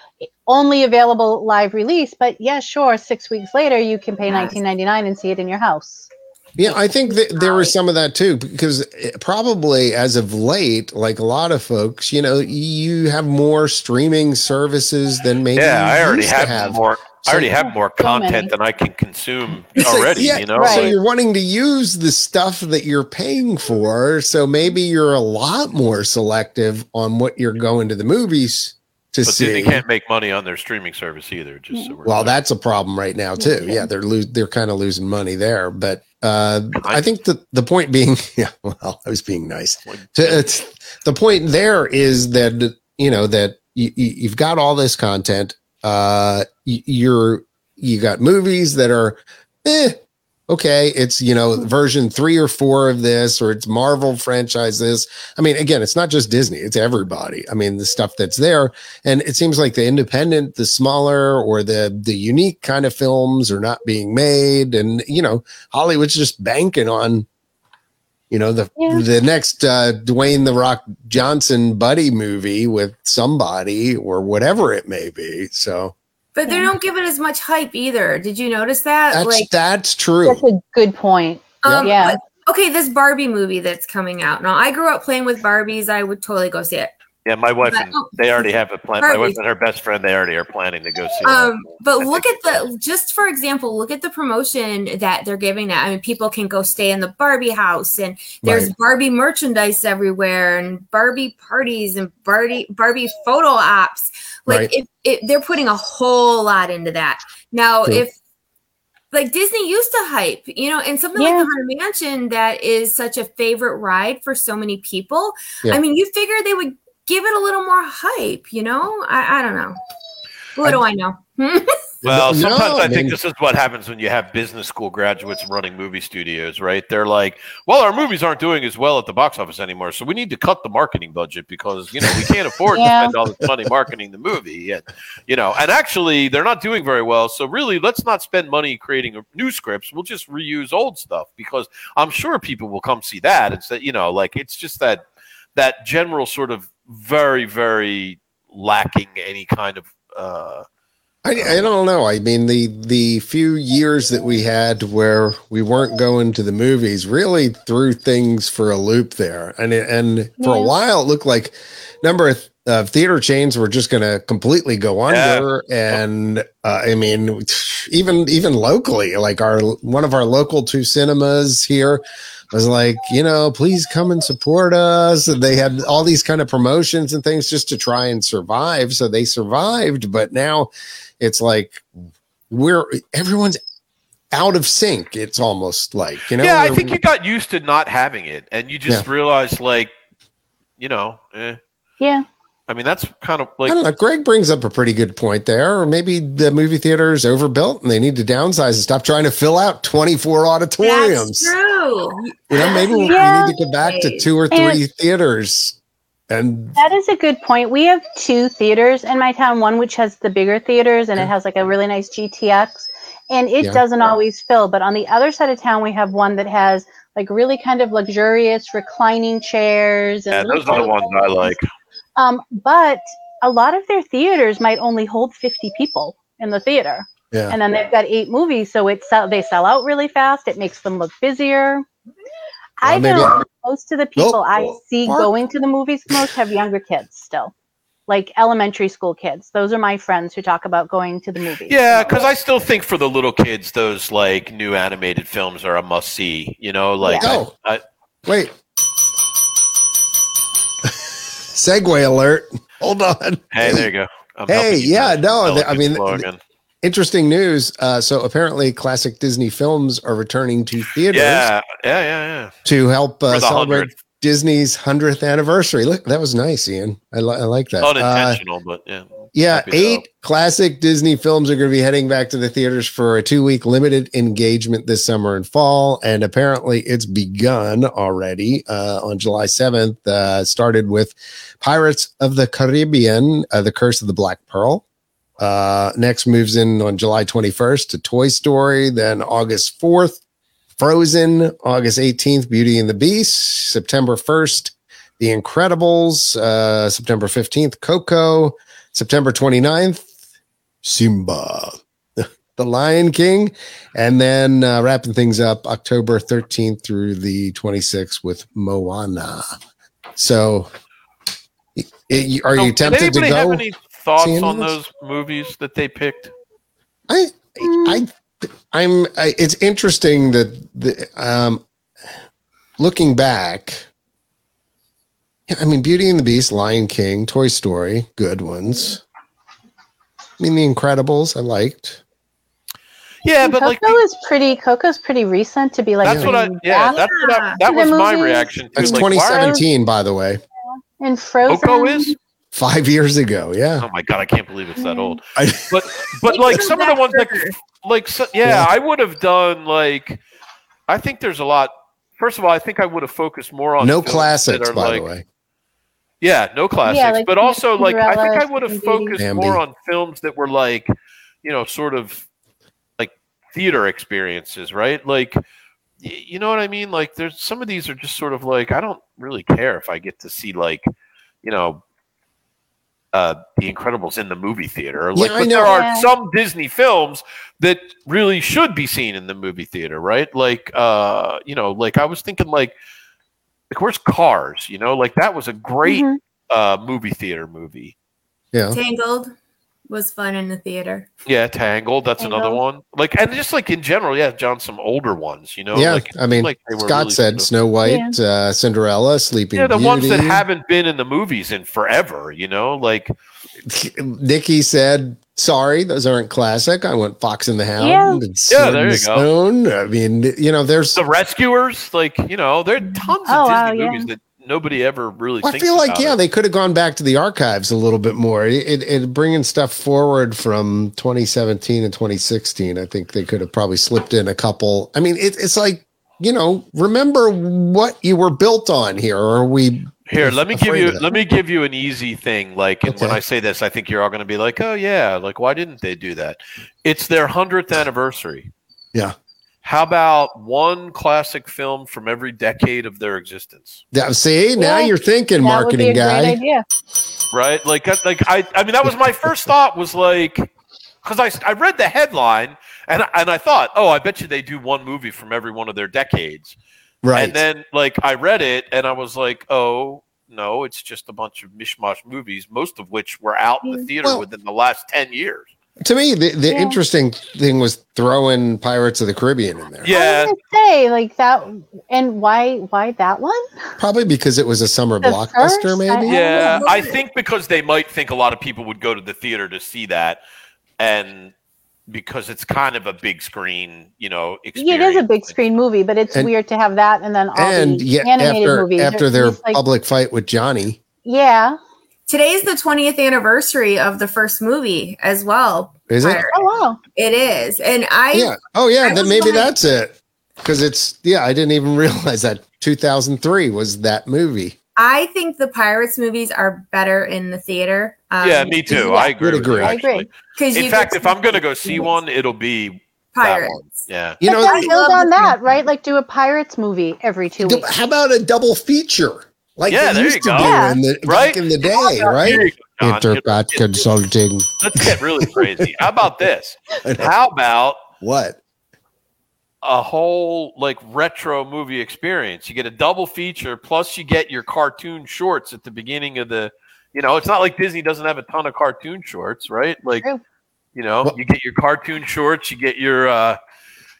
only available live release, but yeah, sure, six weeks later you can pay Yes. nineteen ninety nine and see it in your house. Yeah, I think that there was some of that too, because probably as of late, like a lot of folks, you know, you have more streaming services than maybe yeah, you I already used to have, have. more. So- I already have more content many. than I can consume already. yeah, you know, right. so you're wanting to use the stuff that you're paying for. So maybe you're a lot more selective on what you're going to the movies to but see. Disney can't make money on their streaming service either. Just so we're Well, clear. that's a problem right now too. Yeah, they're lo- they're kind of losing money there. But uh, I think the the point being, yeah, well, I was being nice. To, it's, the point there is that you know that you, you- you've got all this content. Uh, you're you got movies that are, eh, okay. It's you know version three or four of this, or it's Marvel franchise this. I mean, again, it's not just Disney; it's everybody. I mean, the stuff that's there, and it seems like the independent, the smaller, or the the unique kind of films are not being made, and you know, Hollywood's just banking on you know the Yeah. the next uh, Dwayne the Rock Johnson buddy movie with somebody or whatever it may be. So But they don't give it as much hype either. Did you notice that? that's like, that's true. That's a good point. um, yeah. okay, this Barbie movie that's coming out. Now, I grew up playing with Barbies. I would totally go see it. Yeah, my wife but- and they already have a plan. My wife and her best friend they already are planning to go see. Um, but I look at the just for example, look at the promotion that they're giving that. I mean, people can go stay in the Barbie house, and there's Right. Barbie merchandise everywhere, and Barbie parties, and Barbie Barbie photo ops. Like Right. it, it, they're putting a whole lot into that. Now, True. if like Disney used to hype, you know, and something like the Haunted Mansion that is such a favorite ride for so many people. Yeah. I mean, you figure they would give it a little more hype, you know? I, I don't know. What do I know? Well, sometimes I, I mean- think this is what happens when you have business school graduates running movie studios, right? They're like, "Well, our movies aren't doing as well at the box office anymore, so we need to cut the marketing budget because you know we can't afford Yeah. to spend all this money marketing the movie." And you know, and actually, they're not doing very well. So really, let's not spend money creating new scripts. We'll just reuse old stuff because I'm sure people will come see that. It's that you know, like it's just that that general sort of very, very lacking any kind of. uh I, I don't know. I mean, the the few years that we had where we weren't going to the movies really threw things for a loop there, and it, and for a while it looked like number of uh, theater chains were just going to completely go under, and uh, I mean, even even locally, like our one of our local two cinemas here was like, you know, please come and support us. And they had all these kind of promotions and things just to try and survive. So they survived, but now it's like we're everyone's out of sync. It's almost like, you know, yeah, I think you got used to not having it, and you just realized, like, you know, eh. Yeah. I mean, that's kind of like I like don't know. Greg brings up a pretty good point there. Or maybe the movie theater is overbuilt and they need to downsize and stop trying to fill out 24 auditoriums. That's true. You know, maybe we Yeah. need to go back to two or And- three theaters. And That is a good point. We have two theaters in my town, one which has the bigger theaters and it has like a really nice GTX and it Yeah. doesn't always fill. But on the other side of town, we have one that has like really kind of luxurious reclining chairs. And yeah, those are the ones I like. Um, but a lot of their theaters might only hold 50 people in the theater. yeah, And then they've got eight movies, so it sell, they sell out really fast. It makes them look busier. I Well, maybe- know most of the people I see Mark- going to the movies most have younger kids still, like elementary school kids. Those are my friends who talk about going to the movies. Yeah, because I still think for the little kids, those like new animated films are a must see. You know, like Yeah. I- Oh. I, wait. Segue alert. Hold on. hey, there you go. I'm Hey, yeah, no, I'll the- let I mean. Interesting news. Uh, so apparently, classic Disney films are returning to theaters yeah, yeah, yeah, yeah. to help uh, celebrate 100th. Disney's hundredth anniversary. Look, that was nice, Ian. I, li- I like that. Uh, Unintentional, but yeah. Yeah, eight classic Disney films are going to be heading back to the theaters for a two-week limited engagement this summer and fall, and apparently it's begun already uh, on July seventh. Uh, started with Pirates of the Caribbean: uh, The Curse of the Black Pearl. Uh, next moves in on July 21st to Toy Story. Then August 4th, Frozen. August 18th, Beauty and the Beast. September 1st, The Incredibles. Uh, September 15th, Coco. September 29th, Simba. the Lion King. And then uh, wrapping things up October 13th through the 26th with Moana. So, y- y- are you did tempted to anybody have any thoughts on of this? those movies that they picked? I, I, I'm. I, it's interesting that the um, looking back. Yeah, I mean, Beauty and the Beast, Lion King, Toy Story, good ones. I mean, The Incredibles, I liked. Yeah, but Coco like is pretty. Coco's pretty recent to be like. that's what I bringing yeah back. that's what I, that was my movies. reaction to That's like, 2017, by the way, and Frozen. Coco is five years ago. Yeah, oh my god I can't believe it's that old I, but but like some of the ones that like so, yeah, Yeah. I would have done like I think there's a lot. First of all, I think I would have focused more on no classics, by like, the way. Yeah, no classics, like but also like I think I would have focused Bambi. more on films that were like you know sort of like theater experiences, right? Like you know what I mean? Like there's some of these are just sort of like I don't really care if I get to see like you know uh the incredibles in the movie theater like Yeah, I but there are Yeah. some disney films that really should be seen in the movie theater right like uh you know like i was thinking like like where's cars you know like that was a great Mhm. uh movie theater movie Yeah, Tangled was fun in the theater. yeah tangled that's another one like and just like in general yeah john some older ones you know yeah. like, I mean, like they were Scott really said sort Snow White, uh, Cinderella, Sleeping yeah the Beauty. ones that haven't been in the movies in forever you know like Nikki said, "Sorry, those aren't classic. I want Fox and the Hound Yeah. and Yeah, there you the go. I mean, you know, there's. the rescuers like you know there are tons of Oh, disney wow, yeah. movies that nobody ever really I thinks feel like about yeah, it. they could have gone back to the archives a little bit more. It, it, it bringing stuff forward from 2017 and 2016. I think they could have probably slipped in a couple. I mean, it, it's like you know, remember what you were built on here. Or are we Here, let me give you let me give you an easy thing. Like, and when I say this, I think you're all going to be like, "Oh yeah, like why didn't they do that?" It's their hundredth anniversary. Yeah. How about one classic film from every decade of their existence? Yeah, see, now Yeah, you're thinking, That would be marketing a guy. idea. Right? Like, I- like I, I mean, that was my first thought. Was like, because I, I read the headline and and I thought, oh, I bet you they do one movie from every one of their decades. Right. And then like I read it and I was like, oh no, it's just a bunch of mishmash movies, most of which were out in the mm, theater Well- within the last ten years. to me, the, the Yeah. interesting thing was throwing Pirates of the Caribbean in there. I Yeah, was gonna say like that, and why why that one? Probably because it was a summer The blockbuster, first, maybe. I- yeah. Yeah. I think because they might think a lot of people would go to the theater to see that, and because it's kind of a big screen, you know, Yeah, it is a big screen movie, but it's And- weird to have that and then all and the yet animated after movies. after their like, public fight with Johnny, yeah, Today's the 20th anniversary of the first movie as well. Is it? Oh wow. It is. And I Yeah. Oh, yeah. I Then maybe like- that's it. Because it's yeah. I didn't even realize that 2003 was that movie. I think the Pirates movies are better in the theater. Um, yeah, me too. I agree. Would agree. I agree. In fact, if I'm going to go see one, it'll be Pirates. yeah. You But know, then build love on that, right? Like do a pirates movie every two d- weeks. how about a double feature? Like Yeah, they there used you to go. do Yeah. in the, Right? back in the day, right? Here you go, John. Intercot Consulting. Let's get really crazy. How about this? How about What? a whole like retro movie experience? You get a double feature, plus you get your cartoon shorts at the beginning of the. You know, it's not like Disney doesn't have a ton of cartoon shorts, right? Like, True. you know, Well- you get your cartoon shorts, you get your. uh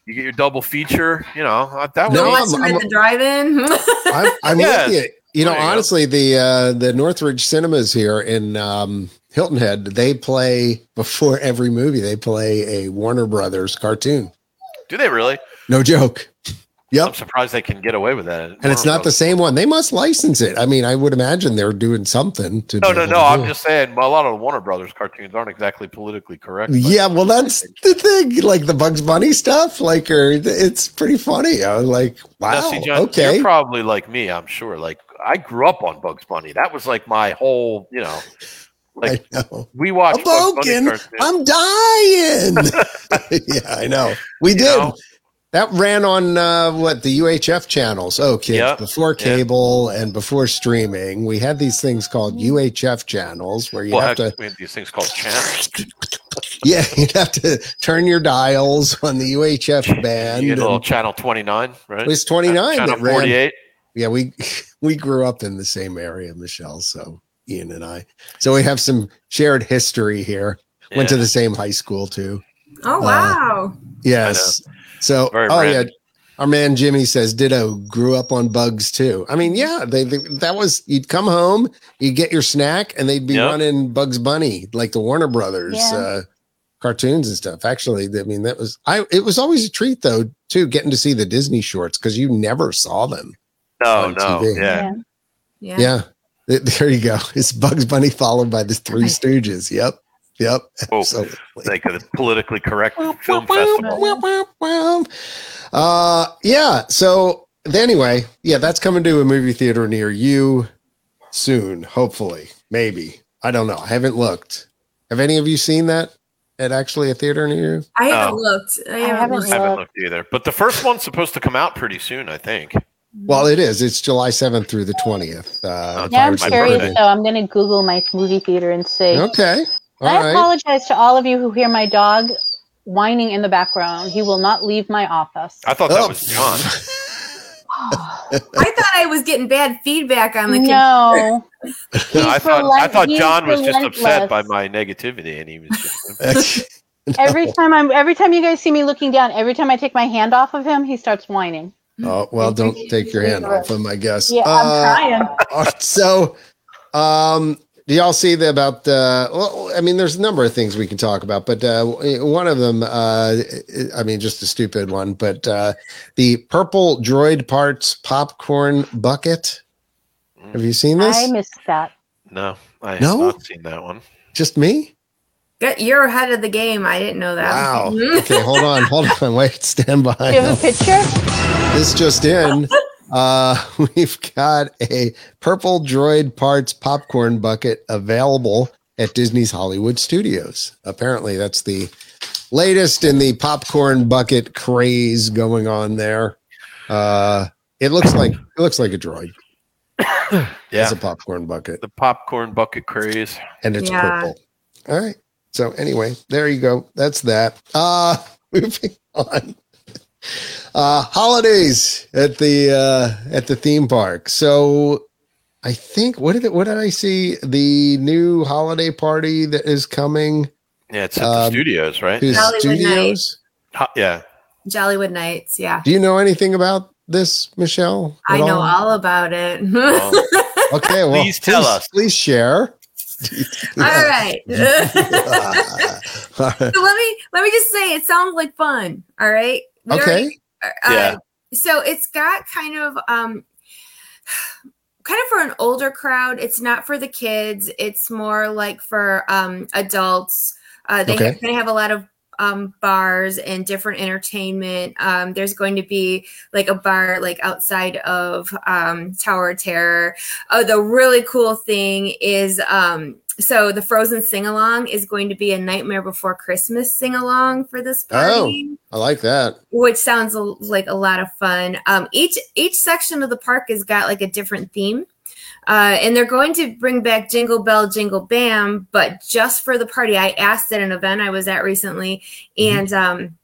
you get your double feature, you know. uh, That No, would watch I'm- them I'm- the drive-in. I'm, I'm Yes. with you. You know, There you go. honestly, the uh, the Northridge Cinemas here in um, Hilton Head, they play before every movie. They play a Warner Brothers cartoon. do they really? No joke. I'm surprised they can get away with that. And it's not the same one. They must license it. I mean, I would imagine they're doing something to. No, no, no. I'm it. just saying. A lot of the Warner Brothers cartoons aren't exactly politically correct. Yeah, well, that's the thing. Like the Bugs Bunny stuff, like, or it's pretty funny. I was like, wow, Now, see, John, okay. You're probably like me, I'm sure. Like I grew up on Bugs Bunny. That was like my whole, you know, like I know. we watched Bugs Bunny Aboken, cartoons. I'm dying. yeah, I know. We You did. know? That ran on uh, what the UHF channels. Oh, kids, Yep. before Yep. cable and before streaming, we had these things called UHF channels where you well, have to, heck, we have these things called channels. yeah, you'd have to turn your dials on the UHF band. You get a little channel 29, right? it was 29 Channel that 48. yeah we we grew up in the same area michele so ian and i so we have some shared history here went to the same high school too oh wow. yes so Very oh yeah our man jimmy says ditto grew up on bugs too i mean yeah they, they that was you'd come home you'd get your snack and they'd be Yep. running bugs bunny like the warner brothers Yeah. uh cartoons and stuff actually i mean that was i it was always a treat though too getting to see the disney shorts because you never saw them No, no. TV. Yeah. Yeah. yeah. There you go. It's Bugs Bunny followed by the Three Stooges. Yep. Yep. Oh, Like a politically correct film festival. Uh, yeah. So anyway, yeah, that's coming to a movie theater near you soon. Hopefully, maybe. I don't know. I haven't looked. Have any of you seen that at actually a theater near you? I haven't Oh. looked. I I haven't, haven't looked. I haven't Look. looked either. But the first one's supposed to come out pretty soon, I think. Well, it is. It's July seventh through the twentieth. Uh, Yeah, I'm my curious birthday. though. I'm going to Google my movie theater and see. okay. All I right. apologize to all of you who hear my dog whining in the background. He will not leave my office. I thought that Oh. was John. I thought I was getting bad feedback on the computer. no, No, I He's thought I thought John was just upset by my negativity, and he was just every time I'm, every time you guys see me looking down, every time I take my hand off of him, he starts whining. oh well, don't take your hand off him. I guess. Yeah, Uh, I'm trying. So, um, do y'all see the about? Uh, well, I mean, there's a number of things we can talk about, but uh, one of them, uh, I mean, just a stupid one, but uh, the purple droid parts popcorn bucket. Have you seen this? I missed that. no, I have No? not seen that one. just me? Get- You're ahead of the game. I didn't know that. Wow. okay, hold on, hold on, wait, stand by. Do you have a picture? this just in. Uh, we've got a purple droid parts popcorn bucket available at Disney's Hollywood Studios. Apparently, that's the latest in the popcorn bucket craze going on there. Uh, it looks like it looks like a droid. Yeah, It's a popcorn bucket, the popcorn bucket craze. and it's Yeah. purple. All right. So anyway, there you go. That's that. Uh, moving on. Uh, holidays at the uh, at the theme park. So I think what did it, what did I see? The new holiday party that is coming Yeah, it's at Um, the studios, right? to Hollywood studios. Ho- yeah, Jollywood Nights. Yeah. Do you know anything about this, Michele? I at know all? all about it. Well, Okay, well, Please tell us. Please share. all right. So let me let me just say it sounds like fun. All right. We Okay. uh, Yeah. So it's got kind of um kind of for an older crowd. It's not for the kids. It's more like for um, adults. Uh, they Okay. have, they have a lot of um, bars and different entertainment. Um, there's going to be like a bar like outside of um, Tower of Terror. Oh, the really cool thing is um, so the Frozen sing along is going to be a Nightmare Before Christmas sing along for this party. Oh. I like that. which sounds like a lot of fun. Um, each each section of the park has got like a different theme, uh, and they're going to bring back Jingle Bell Jingle Bam, but just for the party. I asked at an event I was at recently, Mhm. and um,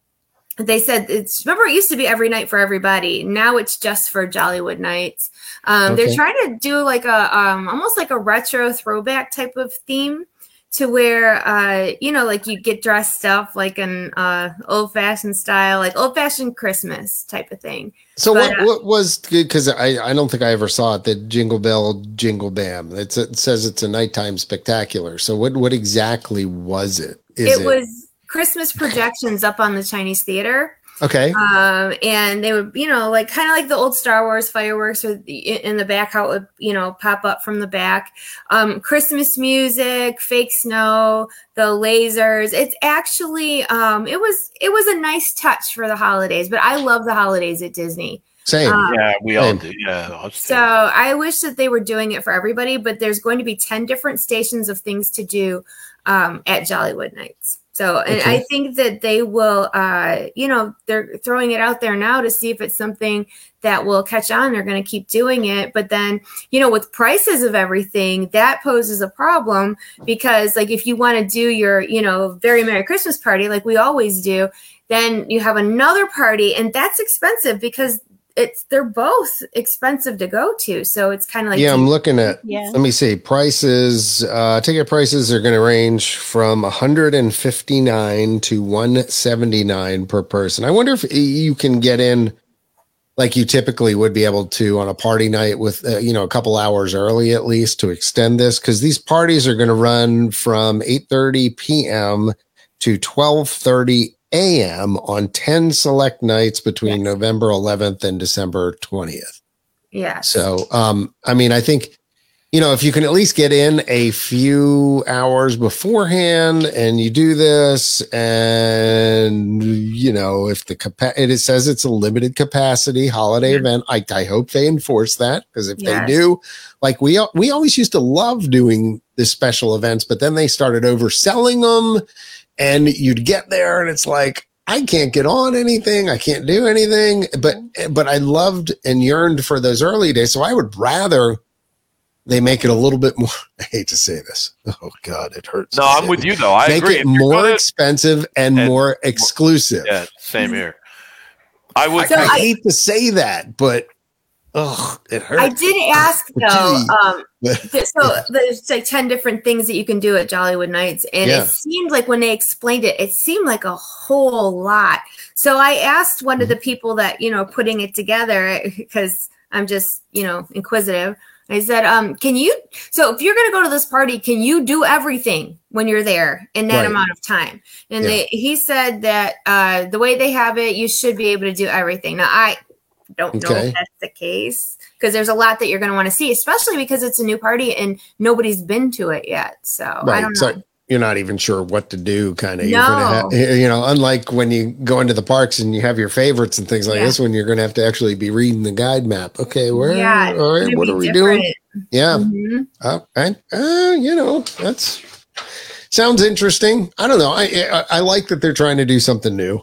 they said it's remember it used to be every night for everybody. Now it's just for Jollywood nights. Um, Okay. They're trying to do like a um, almost like a retro throwback type of theme to where uh you know like you get dressed up like an uh old fashioned style like old fashioned christmas type of thing So But, what uh, what was because I I don't think I ever saw it. The Jingle Bell Jingle Bam. It's, it says it's a nighttime spectacular. So what what exactly was it? Is it, was christmas projections up on the chinese theater okay? um and they would you know like kind of like the old star wars fireworks or the, in the back how it would you know pop up from the back um christmas music fake snow the lasers it's actually um it was it was a nice touch for the holidays but i love the holidays at disney Same. um, Yeah, we all do. Yeah. So I wish that they were doing it for everybody, but there's going to be 10 different stations of things to do um, at Jollywood Nights. So, and Okay. I think that they will, uh, you know, they're throwing it out there now to see if it's something that will catch on. They're going to keep doing it. But then, you know, with prices of everything, that poses a problem because, like, if you want to do your, you know, very Merry Christmas party, like we always do, then you have another party, and that's expensive because it's they're both expensive to go to. So it's kind of like yeah, I'm looking at. Yeah. Let me see. Prices. Uh, ticket prices are going to range from 159 to 179 per person. I wonder if you can get in like you typically would be able to on a party night with uh, you know a couple hours early at least to extend this because these parties are going to run from 8:30 p.m. to 12:30 a.m. on 10 select nights between Yes. November 11th and December 20th. yeah. So, um, I mean, I think, you know, if you can at least get in a few hours beforehand and you do this, and, you know, if the capa- it says it's a limited capacity holiday Yeah. event, I, I hope they enforce that because if Yes. they do, like we, we always used to love doing the special events, but then they started overselling them and you'd get there and it's like, I can't get on anything. I can't do anything. But but I loved and yearned for those early days. So I would rather they make it a little bit more. I hate to say this. Oh God, it hurts. no, I'm with you though. I Make agree. it more gonna- expensive and, and- more exclusive. yeah, same here. I would. I I- hate to say that, but ugh, it hurts. I did ask though. Um, so there's like ten different things that you can do at Jollywood Nights, and Yeah. it seemed like when they explained it, it seemed like a whole lot. So I asked one Mm-hmm. of the people that you know putting it together because I'm just you know inquisitive. I said, um, "Can you? So if you're going to go to this party, can you do everything when you're there in that Right. amount of time?" And Yeah. they, he said that uh, the way they have it, you should be able to do everything. Now I don't know Okay. if that's the case because there's a lot that you're going to want to see, especially because it's a new party and nobody's been to it yet. So I don't know. So you're not even sure what to do, kind of. No. you know, unlike when you go into the parks and you have your favorites and things like Yeah. this, when you're going to have to actually be reading the guide map. Okay, where? Yeah, all right, what are we doing? Yeah. Mhm. Uh, and uh, you know, that's sounds interesting. I don't know. I, I I like that they're trying to do something new.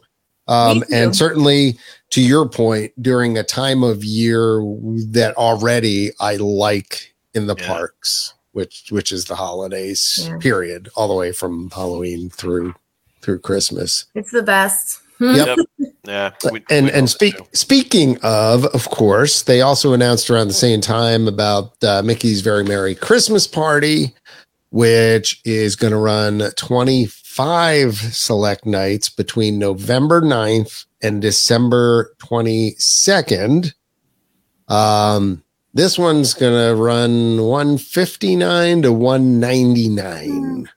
Um, and certainly to your point, during a time of year that already I like in the Yeah. parks, which which is the holidays Yeah. period, all the way from Halloween through through Christmas. It's the best. Yep. Yeah. we- and we and speak too. speaking of, of course, they also announced around the same time about uh, Mickey's Very Merry Christmas Party, which is going to run 25 select nights between November 9th and December 22nd. Um, this one's going to run 159 to 199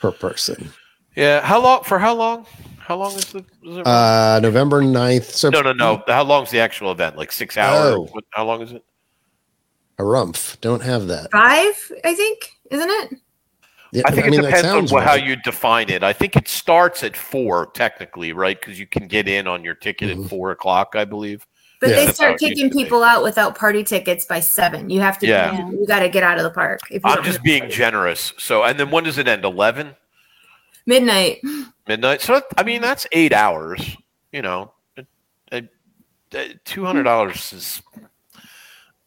per person. Yeah. How long? For how long? How long is the? Is it Uh, November 9th. So no, no, no. How long's the actual event? Like six hours? Oh. What, how long is it? Harumph. Don't have that. Five, I think, isn't it? Yeah, I think mean, it that depends on sounds what, how you define it. I think it starts at four technically, right? Because you can get in on your ticket Mhm. at four o'clock, I believe. But Yeah. they start kicking people out without party tickets by seven. You have to. Yeah. Yeah. You got to get out of the park. If you I'm just being generous. So, and then when does it end? Eleven midnight. midnight. So, I mean, that's eight hours. You know, two hundred dollars is.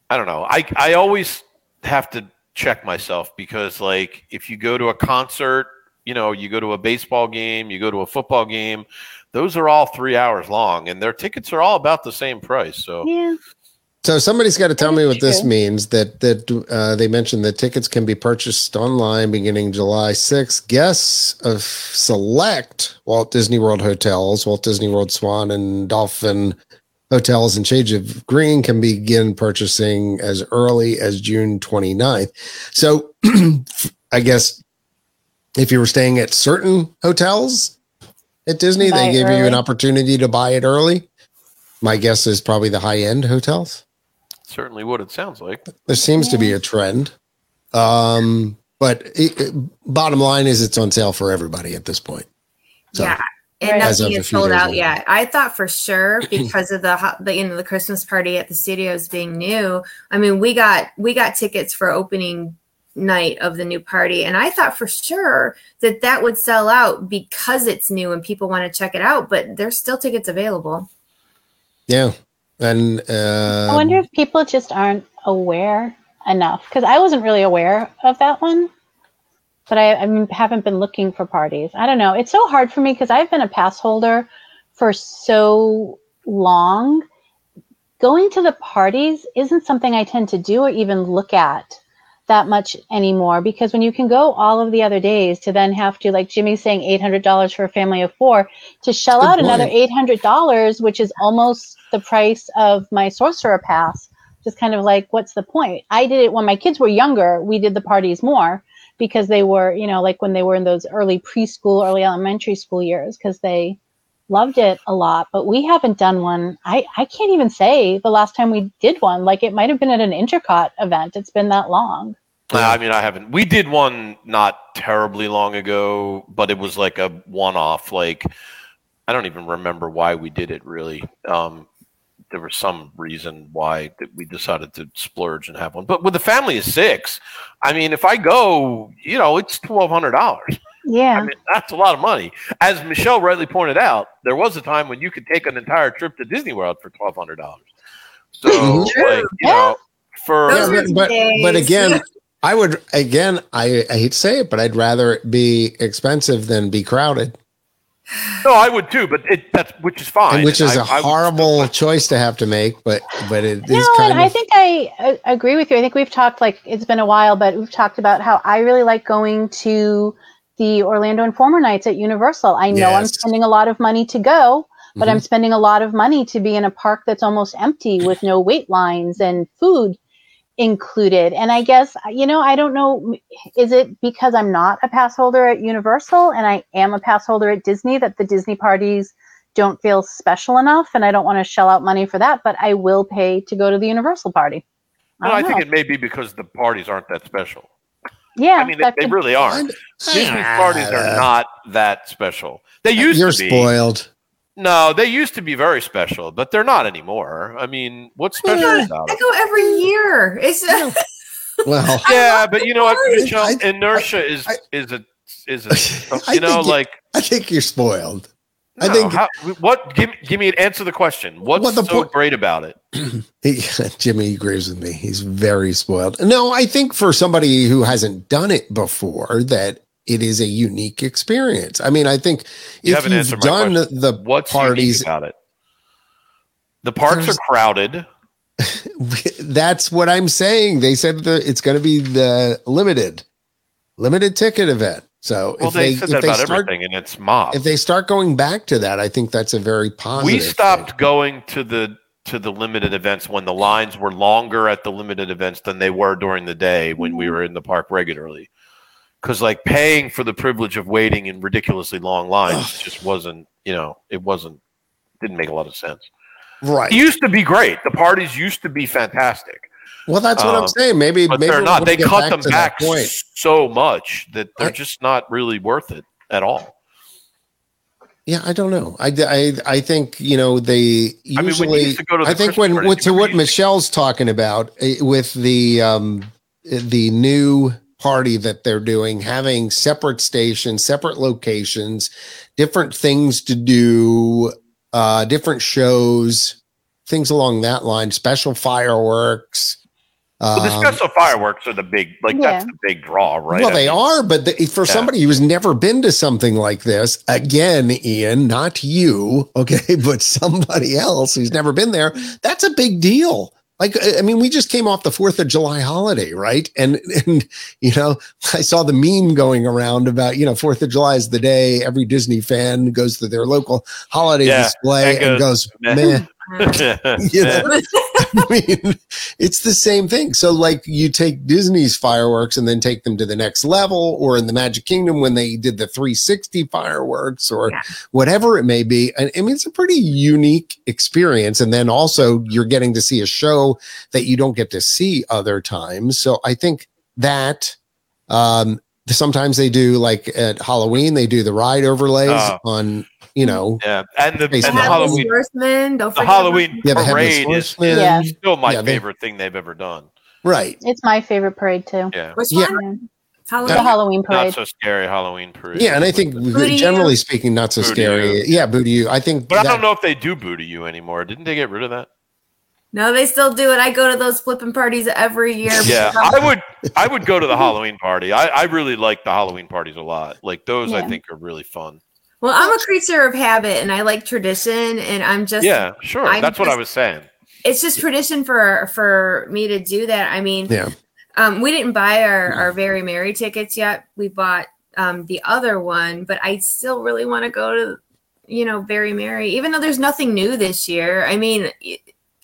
I don't know. I I always have to check myself because, like, if you go to a concert, you know, you go to a baseball game, you go to a football game, those are all three hours long, and their tickets are all about the same price. So, Yeah. So somebody's got to tell me what this means. That that uh, they mentioned that tickets can be purchased online beginning July 6th. Guests of select Walt Disney World hotels, Walt Disney World Swan and Dolphin hotels and Shades of Green can begin purchasing as early as June 29th. So I guess if you were staying at certain hotels at Disney, Buy they it gave you an opportunity to buy it early. My guess is probably the high end hotels. certainly what it sounds like. There seems to be a trend. Um, but it, it- bottom line is it's on sale for everybody at this point. So, yeah. And Right. As nothing a is sold out ago. yet. I thought for sure because of the, the you know the Christmas party at the studios being new. I mean, we got we got tickets for opening night of the new party, and I thought for sure that that would sell out because it's new and people want to check it out. But there's still tickets available. yeah. And uh, I wonder if people just aren't aware enough because I wasn't really aware of that one, but I, I mean, haven't been looking for parties. I don't know. It's so hard for me because I've been a pass holder for so long. Going to the parties isn't something I tend to do or even look at that much anymore because when you can go all of the other days to then have to, like Jimmy's saying, $800 for a family of four, to shell Good out another $800, which is almost the price of my sorcerer pass just kind of like what's the point i did it when my kids were younger we did the parties more because they were you know like when they were in those early preschool early elementary school years because they loved it a lot but we haven't done one i i can't even say the last time we did one like it might have been at an intercot event it's been that long I mean, I haven't. We did one not terribly long ago, but it was like a one-off. Like, I don't even remember why we did it. Really, um, there was some reason why that we decided to splurge and have one. But with a family of six, I mean, if I go, you know, it's twelve hundred dollars. yeah I mean, that's a lot of money. As Michele rightly pointed out, there was a time when you could take an entire trip to Disney World for twelve hundred dollars. So, like, you know, for yeah, but, but, but again, I would again, I, I hate to say it, but I'd rather be expensive than be crowded, No, I would too, but it that's which is fine. and which is a a horrible choice to have to make. But but it is no, kind and of I think I uh, agree with you. I think we've talked like it's been a while, but we've talked about how I really like going to the Orlando Informer nights at Universal. I know I'm spending a lot of money to go, but Mhm. I'm spending a lot of money to be in a park that's almost empty with no wait lines and food included. And I guess, you know, I don't know, is it because I'm not a pass holder at Universal and I am a pass holder at Disney that the Disney parties don't feel special enough and I don't want to shell out money for that, but I will pay to go to the Universal party. No, I don't think it may be because the parties aren't that special. yeah, I mean, they, they really aren't. Disney's parties are not that special. They used You're to be. spoiled. No, they used to be very special, but they're not anymore. I mean, what's special Yeah. about I it? go every year. It's Well, Yeah, but you know what, parties. Michele? I- inertia is I- is a is a I you know think it- like I think you're spoiled. I think- how, what give give me an answer the question. What's What the so point- great about it? He, Jimmy agrees with me. He's very spoiled. No, I think for somebody who hasn't done it before, that it is a unique experience. I mean, I think You if you've done question. the What's parties, about it? The parks are crowded. that's what I'm saying. They said that it's going to be the limited, limited ticket event. So Well, if they, they, said if they about start everything, and it's mob. if they start going back to that, I think that's a very positive. we stopped thing. going to the to the limited events when the lines were longer at the limited events than they were during the day when we mm-hmm. were in the park regularly because like paying for the privilege of waiting in ridiculously long lines just wasn't you know it wasn't didn't make a lot of sense right. it used to be great the parties used to be fantastic Well, that's what Um, I'm saying. Maybe, but maybe they're not. They cut them back so much that they're I- just not really worth it at all. Yeah, I don't know. I, I, I think you know they I mean, usually. to to the I think when to what Michele's talking about eh, with the um the new party that they're doing, having separate stations, separate locations, different things to do, uh, different shows, things along that line, special fireworks. Well, the um, special fireworks are the big, like that's the big draw, right? Well, I they mean, are, but the, for Yeah. somebody who's never been to something like this, again, Ian, not you, okay, but somebody else who's never been there, that's a big deal. Like, I mean, we just came off the Fourth of July holiday, right? And and you know, I saw the meme going around about you know Fourth of July is the day every Disney fan goes to their local holiday Yeah, display and and goes, man, you know, I mean, it's the same thing. So, like, you take Disney's fireworks and then take them to the next level, or in the Magic Kingdom when they did the 360 fireworks, or Yeah. whatever it may be. And I mean, it's a pretty unique experience. And then also, you're getting to see a show that you don't get to see other times. So, I think that. Um, Sometimes they do like at Halloween, they do the ride overlays Oh. on, you know, yeah, and the, and Basically. the Halloween, Horseman, don't the Halloween Yeah, the parade is Horseman. Yeah. still my Yeah, they- favorite thing they've ever done. right. It's my favorite parade too. Yeah, Which Yeah. one? The Halloween. parade. not so scary Halloween parade. Yeah, and I think Booty generally you. speaking, not so Booty scary. you. Yeah, boo to you. I think. but I don't know if they do boo to you anymore. Didn't they get rid of that? No, they still do it. I go to those flipping parties every year. Yeah, I would. I would go to the Halloween party. I, I really like the Halloween parties a lot. Like those, I think are really fun. Well, I'm a creature of habit and I like tradition and I'm just Yeah, sure. I'm That's what I was saying. it's just tradition for for me to do that. I mean, Yeah. um we didn't buy our our very merry tickets yet. We bought um the other one, but I still really want to go to you know, very merry even though there's nothing new this year. I mean,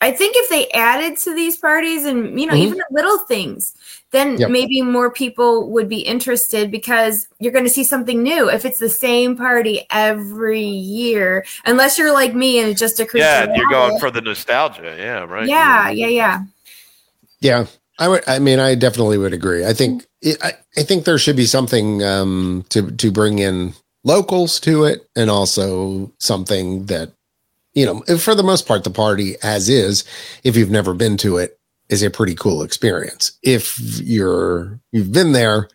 I think if they added to these parties and you know, Mhm. even the little things, then Yep. maybe more people would be interested because you're going to see something new. If it's the same party every year, unless you're like me and it's just a Yeah, of you're going habit. for the nostalgia. Yeah, right. Yeah, yeah, yeah. Yeah, I would. I mean, I definitely would agree. I think. It, I, I think there should be something um, to to bring in locals to it, and also something that you know, for the most part, the party as is. If you've never been to it, is a pretty cool experience. If you're you've been there,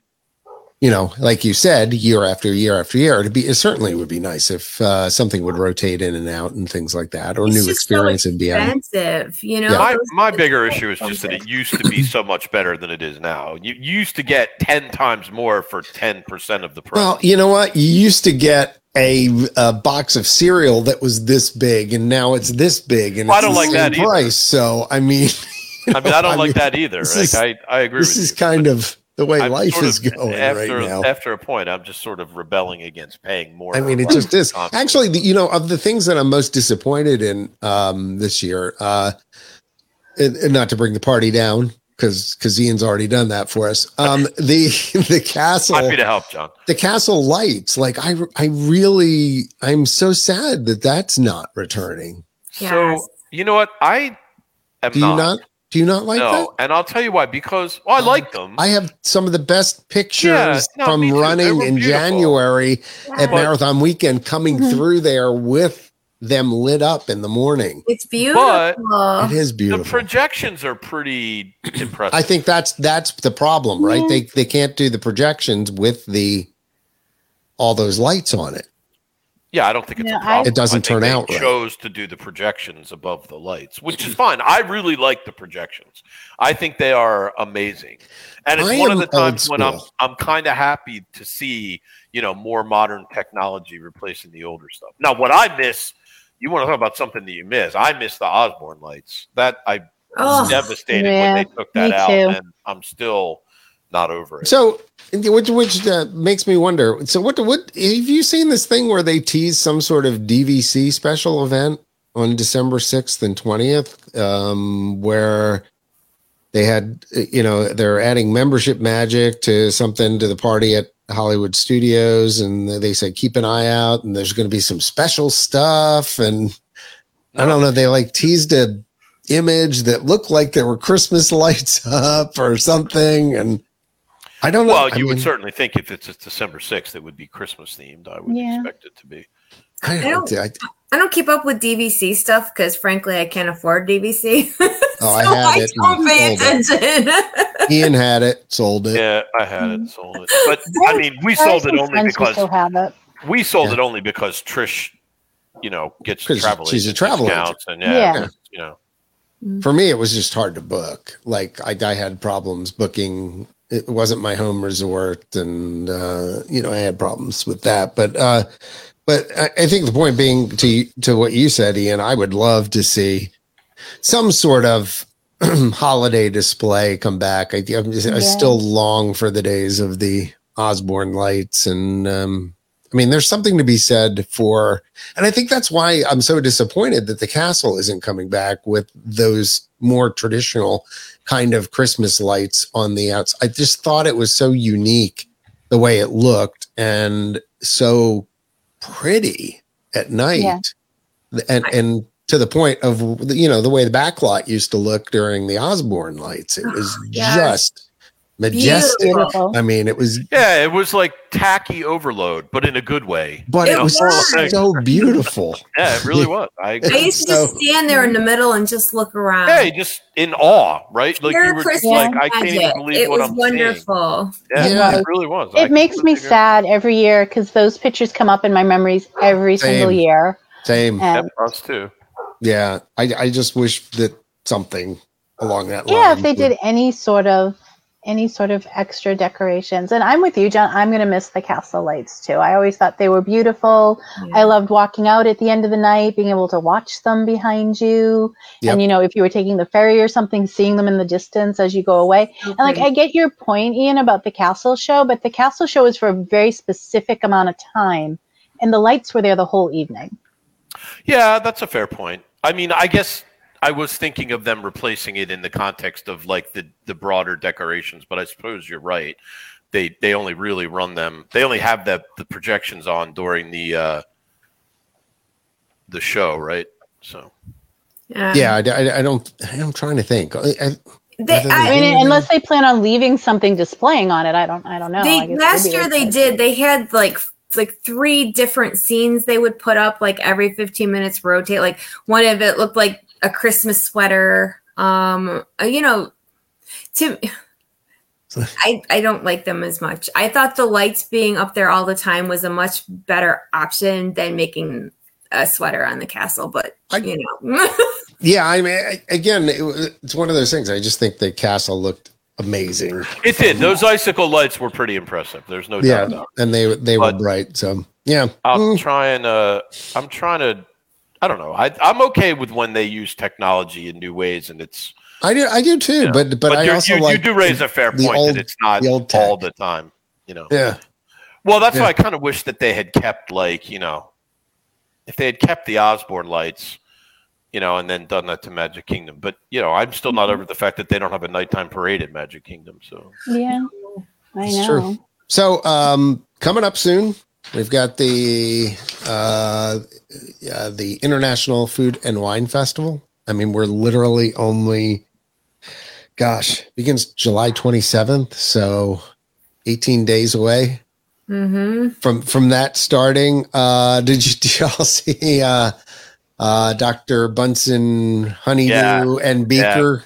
you know, like you said, year after year after year, it'd be it certainly would be nice if uh, something would rotate in and out and things like that, or It's new just so experience would be. added. expensive, you know. Yeah. My my bigger issue is just that it used to be so much better than it is now. You, you used to get ten times more for ten percent of the price. Well, you know what? You used to get a, a box of cereal that was this big, and now it's this big, and Well, I it's don't the like same that either. price. So, I mean, you I mean, I don't like mean, that either. this Like, is- I, I agree This is you. kind of the way I'm life sort is of- going after, right now. After a point, I'm just sort of rebelling against paying more. I mean, it just is. constantly- Actually, the, you know, of the things that I'm most disappointed in um, this year, uh, and, and not to bring the party down because because Ian's already done that for us. Um, the the castle. happy to help, John. the castle lights like i i really i'm so sad that that's not returning Yes. So you know what? I am do you not, do you not like no, that and I'll tell you why. Because well, I like them. i have some of the best pictures Yeah, no, from me too. They running in beautiful. january at But- marathon weekend coming Mhm. through there with them lit up in the morning It's beautiful. it is beautiful. the projections are pretty impressive. i think that's that's the problem right Yeah. they they can't do the projections with the all those lights on it Yeah, I don't think it's Yeah, a I- problem. It doesn't I think turn they out right. Chose to do the projections above the lights, which is fine. I really like the projections. I think they are amazing, and it's I one of the times when I'm. I'm kind of happy to see you know more modern technology replacing the older stuff. Now, what I miss, you want to talk about something that you miss? I miss the Osborne lights. That I was Oh, devastated yeah, when they took that out, too. and I'm still not over it. So, which which uh, makes me wonder. So, what what have you seen this thing where they tease some sort of DVC special event on December sixth and twentieth, um, where they had you know they're adding membership magic to something to the party at Hollywood Studios, and they say keep an eye out, and there's going to be some special stuff, and I don't know. They like teased a image that looked like there were Christmas lights up or something, and I don't know. Well, I you would mean, certainly think if it's December 6th, it would be Christmas themed. I would Yeah. expect it to be. I I don't, don't- I, I don't keep up with DVC stuff because, frankly, I can't afford DVC. oh, I had I it. don't pay sold it. attention. Ian had it, sold it. Yeah, I had it, mm-hmm. sold it. But I mean, we sold it only because still have it. we sold Yeah. it only because Trish, you know, gets 'Cause travel. she's a agent travel discounts and yeah, Yeah. you know, For mm-hmm. me, it was just hard to book. Like I, I had problems booking. It wasn't my home resort, and uh, you know I had problems with that. But uh, but I, I think the point being to to what you said, Ian, I would love to see some sort of holiday display come back. I, just, I still long for the days of the Osborne lights, and um, I mean, there's something to be said for, and I think that's why I'm so disappointed that the castle isn't coming back with those more traditional kind of Christmas lights on the outs. I just thought it was so unique the way it looked and so pretty at night. Yeah. And and to the point of you know the way the backlot used to look during the Osborne lights. It was Yes. just majestic. Beautiful. I mean, it was yeah, it was like tacky overload, but in a good way. but It it was was. so beautiful. Yeah, it really was. I I used to just stand there in the middle and just look around. Yeah, just in awe, right? Like Pure you were just Christmas like, I can't even believe it what was I'm wonderful. seeing. Yeah, Yeah. it really was. I It makes me figure- sad every year because those pictures come up in my memories every single year. Same. Yeah, And us too. Yeah, I, I just wish that something along that line. yeah, if they would- did any sort of any sort of extra decorations, and I'm with you, John. I'm gonna miss the castle lights too. I always thought they were beautiful. I loved walking out at the end of the night, being able to watch them behind you, Yep. and you know, if you were taking the ferry or something, seeing them in the distance as you go away. And like, I get your point, Ian, about the castle show, but the castle show is for a very specific amount of time, and the lights were there the whole evening. Yeah, that's a fair point. I mean, I guess I was thinking of them replacing it in the context of like the the broader decorations, but I suppose you're right. They they only really run them. They only have the the projections on during the uh the show, right? So Yeah. Yeah, I, I, I don't. I'm trying to think. I, I, They, I I, mean, Yeah. unless they plan on leaving something displaying on it, I don't, I don't know. They guess last year they did. They had like like three different scenes they would put up like every 15 minutes rotate like one of it looked like a christmas sweater um uh, you know to I, I don't like them as much. I thought the lights being up there all the time was a much better option than making a sweater on the castle, but I- you know. yeah, I mean, again, it, it's one of those things. I just think the castle looked amazing. it did. Those icicle lights were pretty impressive. There's no Yeah, doubt about it. and they they were bright. So yeah, I'm Mm, trying to. I'm trying to. I don't know. I, I'm okay with when they use technology in new ways, and it's. I do I do too. Yeah. But but, I also you, like you do raise a fair the point old- that it's not the old all the time. You know. yeah. Well, that's Yeah. why I kind of wish that they had kept like you know, if they had kept the Osborne lights, you know, and then done that to Magic Kingdom. But you know, I'm still Mm-hmm. not over the fact that they don't have a nighttime parade at Magic Kingdom. So Yeah, I know. true. So um, coming up soon, we've got the uh, yeah, the International Food and Wine Festival. I mean, we're literally only, gosh, begins July 27th, so 18 days away hmm from from that starting. Uh, did you did y'all see uh, uh, Dr. Bunsen Honeydew Yeah. and Beaker?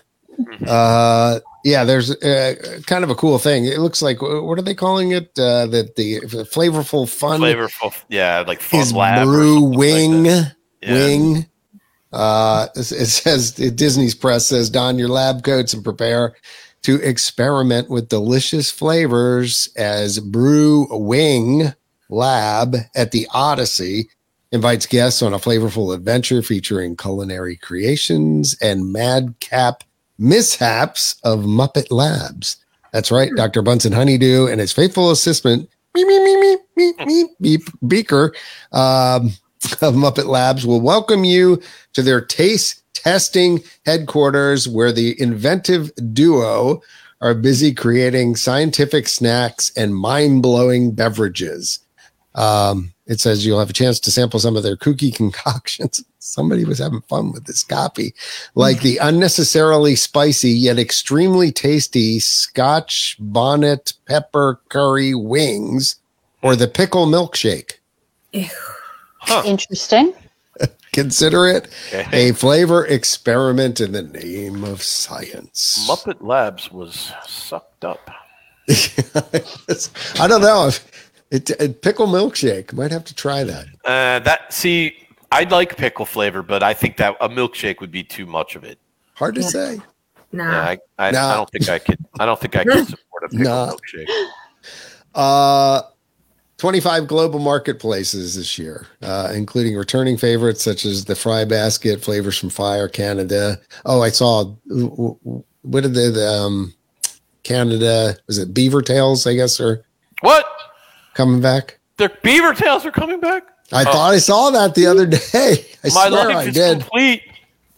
Uh, yeah, there's uh, kind of a cool thing. It looks like what are they calling it? Uh, that the flavorful fun flavorful, yeah, like fun is lab brew something like wing. Yeah. wing. Uh, it it says Disney's press says don your lab coats and prepare to experiment with delicious flavors as Brew Wing Lab at the Odyssey invites guests on a flavorful adventure featuring culinary creations and madcap mishaps of Muppet Labs. That's right, Dr. Bunsen Honeydew and his faithful assistant, me, me, me, me, me, me, beep, Beaker um, of Muppet Labs will welcome you to their taste testing headquarters where the inventive duo are busy creating scientific snacks and mind blowing beverages. Um, it says you'll have a chance to sample some of their kooky concoctions. Somebody was having fun with this copy, like the unnecessarily spicy yet extremely tasty Scotch bonnet pepper curry wings, or the pickle milkshake. Interesting. Consider it a flavor experiment in the name of science. Muppet Labs was sucked up. I don't know if it, it pickle milkshake might have to try that. Uh, that see, I'd like pickle flavor, but I think that a milkshake would be too much of it. Hard to Yeah. say. Nah. Yeah, I, I, No. I don't think I could. I don't think I could support a pickle No. milkshake. Uh, 25 global marketplaces this year, uh, including returning favorites such as the Fry Basket, Flavors from Fire, Canada. Oh, I saw, what did the, the um, Canada, was it Beaver Tails, I guess, or What? Coming back? Their beaver tails are coming back. I Oh. thought I saw that the other day. I my swear life I is did. complete.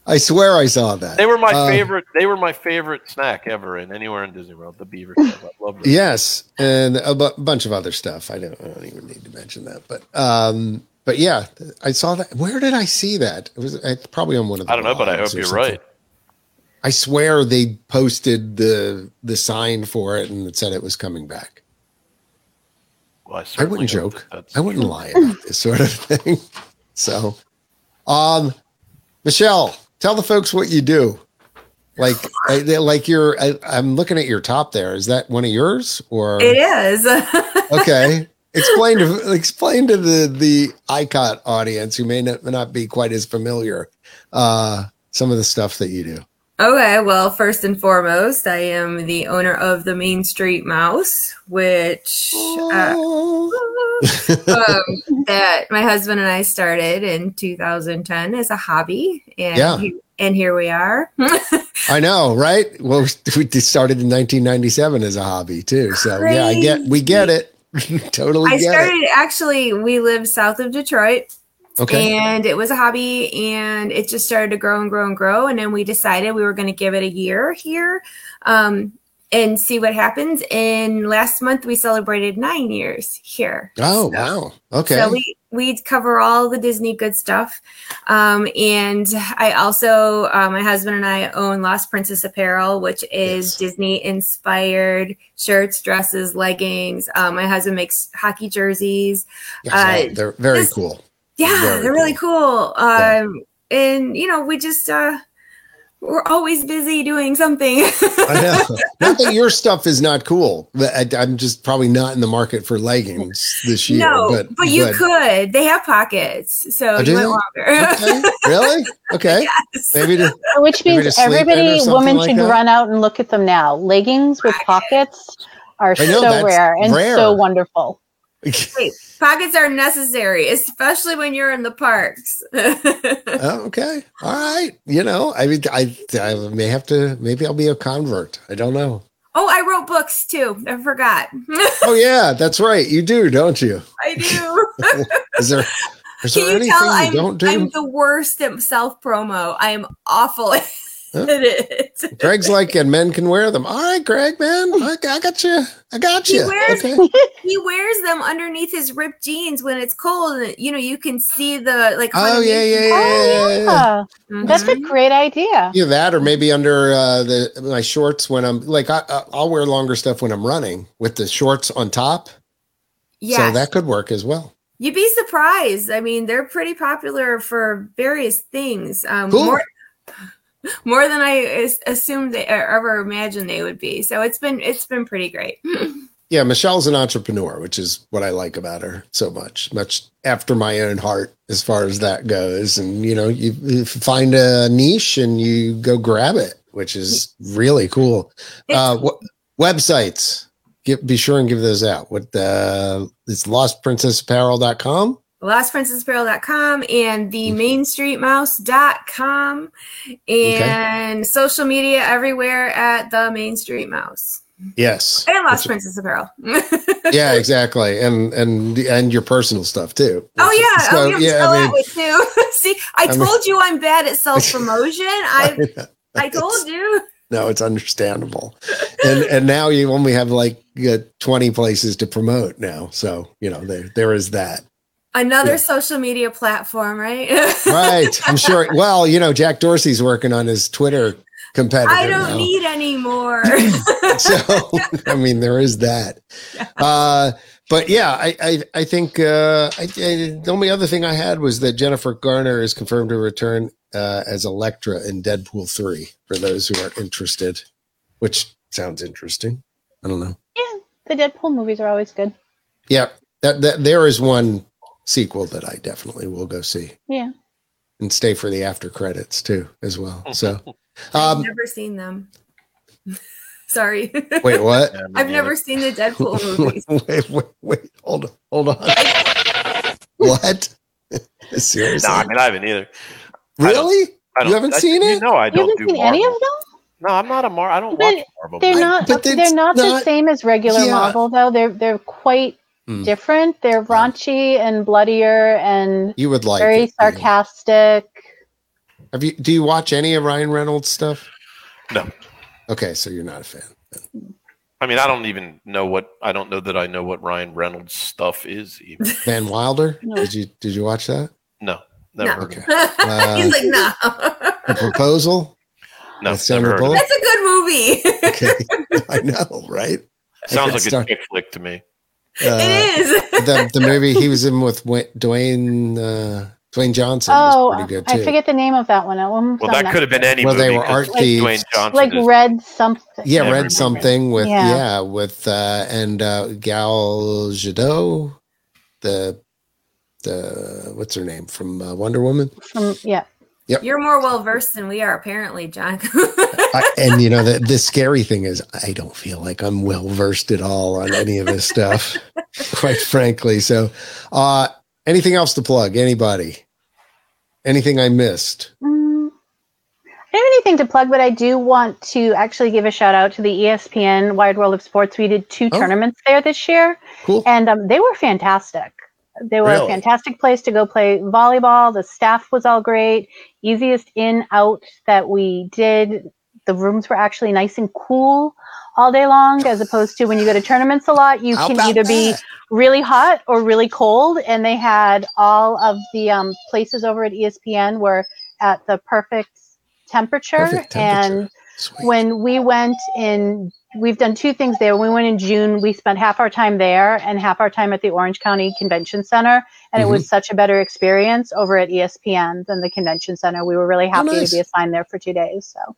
I swear I saw that. They were my Uh, favorite. They were my favorite snack ever in anywhere in Disney World. The beaver tails. I love them. Yes, and a bu- bunch of other stuff. I don't, I don't even need to mention that, but um, but yeah, I saw that. Where did I see that? It was it's probably on one of. The I don't know, but I hope you're something. right. I swear they posted the the sign for it and it said it was coming back. Well, I, I wouldn't joke. I wouldn't true. lie about this sort of thing. So, um, Michele, tell the folks what you do. Like, I, they- like you're. I, I'm looking at your top there. Is that one of yours or? It is. okay explain to explain to the the Intercot audience who may not, may not be quite as familiar uh some of the stuff that you do Okay, well, first and foremost, I am the owner of the Main Street Mouse, which uh, um, that my husband and I started in 2010 as a hobby, and Yeah. he- and here we are. i know right well we started in 1997 as a hobby too so yeah i get we get it totally I started actually. We live south of Detroit, it okay and it was a hobby, and it just started to grow and grow and grow, and then we decided we were going to give it a year here. Um, and see what happens. And last month we celebrated nine years here. oh wow okay So we we cover all the Disney good stuff, um, and I also uh, my husband and I own Lost Princess Apparel, which is Yes. Disney inspired shirts, dresses, leggings. Um, my husband makes hockey jerseys. Yeah, so uh, they're very this- cool Yeah, Very they're really cool. Yeah. Um, and you know we just uh, we're always busy doing something. i know not that your stuff is not cool I, i'm just probably not in the market for leggings this year no, but but, you but- could. They have pockets, so you might they? okay really okay Yes. maybe to Which Maybe means to sleep in or everybody, something women like should that? run out and look at them now. Leggings with pockets are know, so rare and rare. so wonderful. Pockets are necessary, especially when you're in the parks. Oh, okay. All right. You know, I mean, I, I may have to, maybe I'll be a convert. I don't know. oh, I wrote books too. I forgot. Oh, yeah, that's right. You do, don't you? I do. Is there, is Can there you anything tell you I'm, don't do? I'm the worst at self promo. I am awful Huh? it. Greg's like, and men can wear them. All right, Greg, man. I, I got you. I got you. He you. wears- Okay. He wears them underneath his ripped jeans when it's cold, and you know you can see the like. Oh, yeah, yeah, yeah. Oh, yeah. yeah. Mhm. That's a great idea. Either that or maybe under uh, the my shorts when I'm like, I, I- I'll wear longer stuff when I'm running with the shorts on top. Yeah, So that could work as well. You'd be surprised. I mean, they're pretty popular for various things. Um, Cool. More, more than I assumed they or ever imagined they would be. So it's been it's been pretty great. Yeah, Michele's an entrepreneur, which is what I like about her so much. Much after my own heart, as far as that goes. And you know, you, you find a niche and you go grab it, which is really cool. Uh, websites? Get, be sure and give those out. What the it's lostprincessapparel.com. LostPrincessApparel.com and the MainStreetMouse.com and social media everywhere at the Main Street Mouse Yes. and Lost That's- Princess Apparel. yeah, exactly. And and and your personal stuff too. Oh yeah, So, oh, yeah, yeah, I way too. See, I, I mean- told you I'm bad at self promotion. I I told you. No, it's understandable. and and now you only have like uh, 20 places to promote now. So, you know, there there is that. Another Yeah. social media platform, right? right. I'm sure. Well, you know, Jack Dorsey's working on his Twitter competitor. I don't now. need any more. so I mean, there is that. Uh, but yeah, I I, I think uh, I, I, the only other thing I had was that Jennifer Garner is confirmed to return uh, as Elektra in Deadpool three. For those who are interested, which sounds interesting. I don't know. Yeah, the Deadpool movies are always good. Yeah, that, that there is one sequel that I definitely will go see Yeah. and stay for the after credits too as well. So, I've um, never seen them. Sorry. wait, what? Yeah, I've never seen the Deadpool movies. wait, wait, wait, hold on, hold on. what? Seriously? No, I mean I haven't either. I don't- really? I don't, You haven't I- seen you it? know I You don't haven't do seen any of them? No, I'm not a Mar. I don't But watch Marvel. They're not. but they're it's not, the not- same as regular Yeah. Marvel, though. They're they're quite Hmm. different. They're raunchy and bloodier and You would like very it. sarcastic. Have you? Do you watch any of Ryan Reynolds stuff? No. Okay, so you're not a fan. I mean, I don't even know what. I don't know that I know what Ryan Reynolds stuff is. Even. Van Wilder? No. Did you did you watch that? No, never No. Okay. Uh, He's like, no. The proposal? No, With never heard of it. That's a good movie. Okay, I know, right? Sounds like start- a chick flick to me. Uh, it is. the the movie he was in with Dwayne uh, Dwayne Johnson Oh, was pretty good too. I forget the name of that one. That Well, on that could have been any Well, they were were 'cause art thieves. Dwayne like is- Red something. yeah, Every read something with yeah, Yeah. with uh, and uh, Gal Gadot, the the what's her name from uh, Wonder Woman, From yeah, You're more well versed than we are, apparently, John. I, and you know the the scary thing is I don't feel like I'm well versed at all on any of this stuff, quite frankly. So, uh, anything else to plug? Anybody? Anything I missed? Mm, I don't have anything to plug, but I do want to actually give a shout out to the ESPN Wide World of Sports. We did two Oh. tournaments there this year, Cool. and um, they were fantastic. They were Really? a fantastic place to go play volleyball. The staff was all great. Easiest in out that we did. The rooms were actually nice and cool all day long, as opposed to when you go to tournaments a lot, you How can either be really hot or really cold. And they had all of the um, places over at ESPN were at the perfect temperature. Perfect temperature. And Sweet. when we went in, we've done two things there. We went in June, we spent half our time there and half our time at the Orange County Convention Center. And Mm-hmm. it was such a better experience over at ESPN than the convention center. We were really happy Oh, nice. to be assigned there for two days. So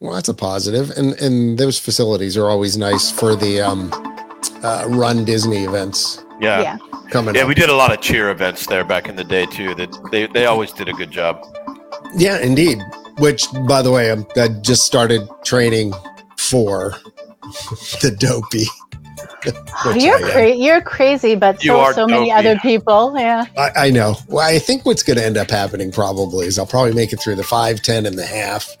Well, that's a positive. positive, and and those facilities are always nice for the um, uh, Run Disney events Yeah. yeah. coming Yeah, up. we did a lot of cheer events there back in the day too. That they, they always did a good job. Yeah, indeed. Which, by the way, I'm, I just started training for the dopey. Which you're I cra- you're crazy, but You so are so many other people. Yeah. I, I know. Well, I think what's going to end up happening probably is I'll probably make it through the five, ten, and the half,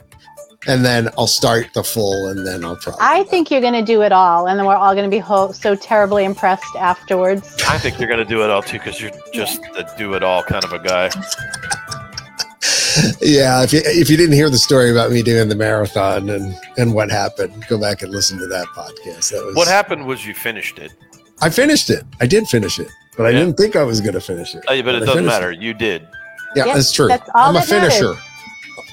and then I'll start the full, and then I'll probably. I think you're going to do it all, and then we're all going to be ho- so terribly impressed afterwards. I think you're going to do it all too because you're just a do it all kind of a guy. Yeah, if you, if you didn't hear the story about me doing the marathon and, and what happened, go back and listen to that podcast. That was What happened was you finished it, I finished it. I did finish it, but I didn't think I was going to finish it. Uh, but it I doesn't finished matter. You did. Yeah, Yep, that's true. that's all I'm a that matters. finisher.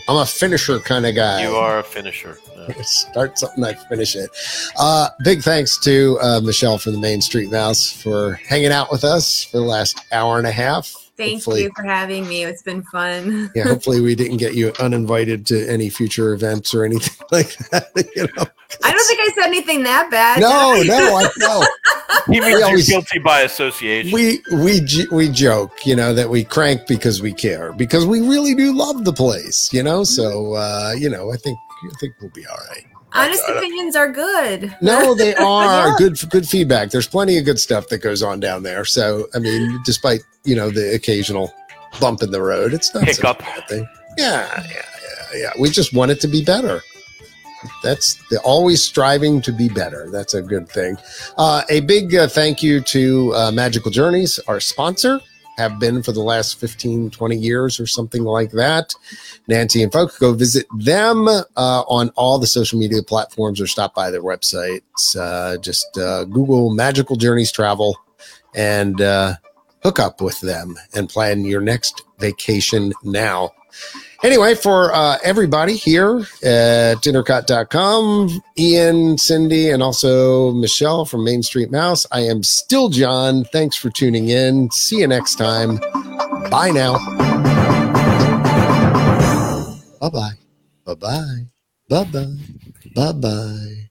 I'm a finisher kind of guy. You are a finisher. Yeah. Start something, I finish it. Uh, big thanks to uh, Michele from the Main Street Mouse for hanging out with us for the last hour and a half. Thank Hopefully- you for having me. It's been fun. Yeah, hopefully we didn't get you uninvited to any future events or anything like that. You know? I don't think I said anything that bad. No, no, I no. He means you're always- guilty by association. We we we joke, you know, that we crank because we care because we really do love the place, you know. So uh, you know, I think I think we'll be all right. Honest opinions are good. No, they are Yeah. good good feedback. There's plenty of good stuff that goes on down there. So I mean, despite you know the occasional bump in the road, it's not such a Hiccup. bad thing. Yeah, yeah, yeah, yeah. We just want it to be better. That's the always striving to be better. That's a good thing. Uh, a big uh, thank you to uh, Magical Journeys, our sponsor, have been for the last 15, 20 years or something like that. Nancy and folks, go visit them uh, on all the social media platforms or stop by their websites. Uh, just uh, Google Magical Journeys Travel and uh, hook up with them and plan your next vacation now. Anyway, for uh, everybody here at intercot.com, Ian, Cindy, and also Michele from Main Street Mouse, I am still John. Thanks for tuning in. See you next time. Bye now. Bye bye. Bye bye. Bye bye. Bye bye.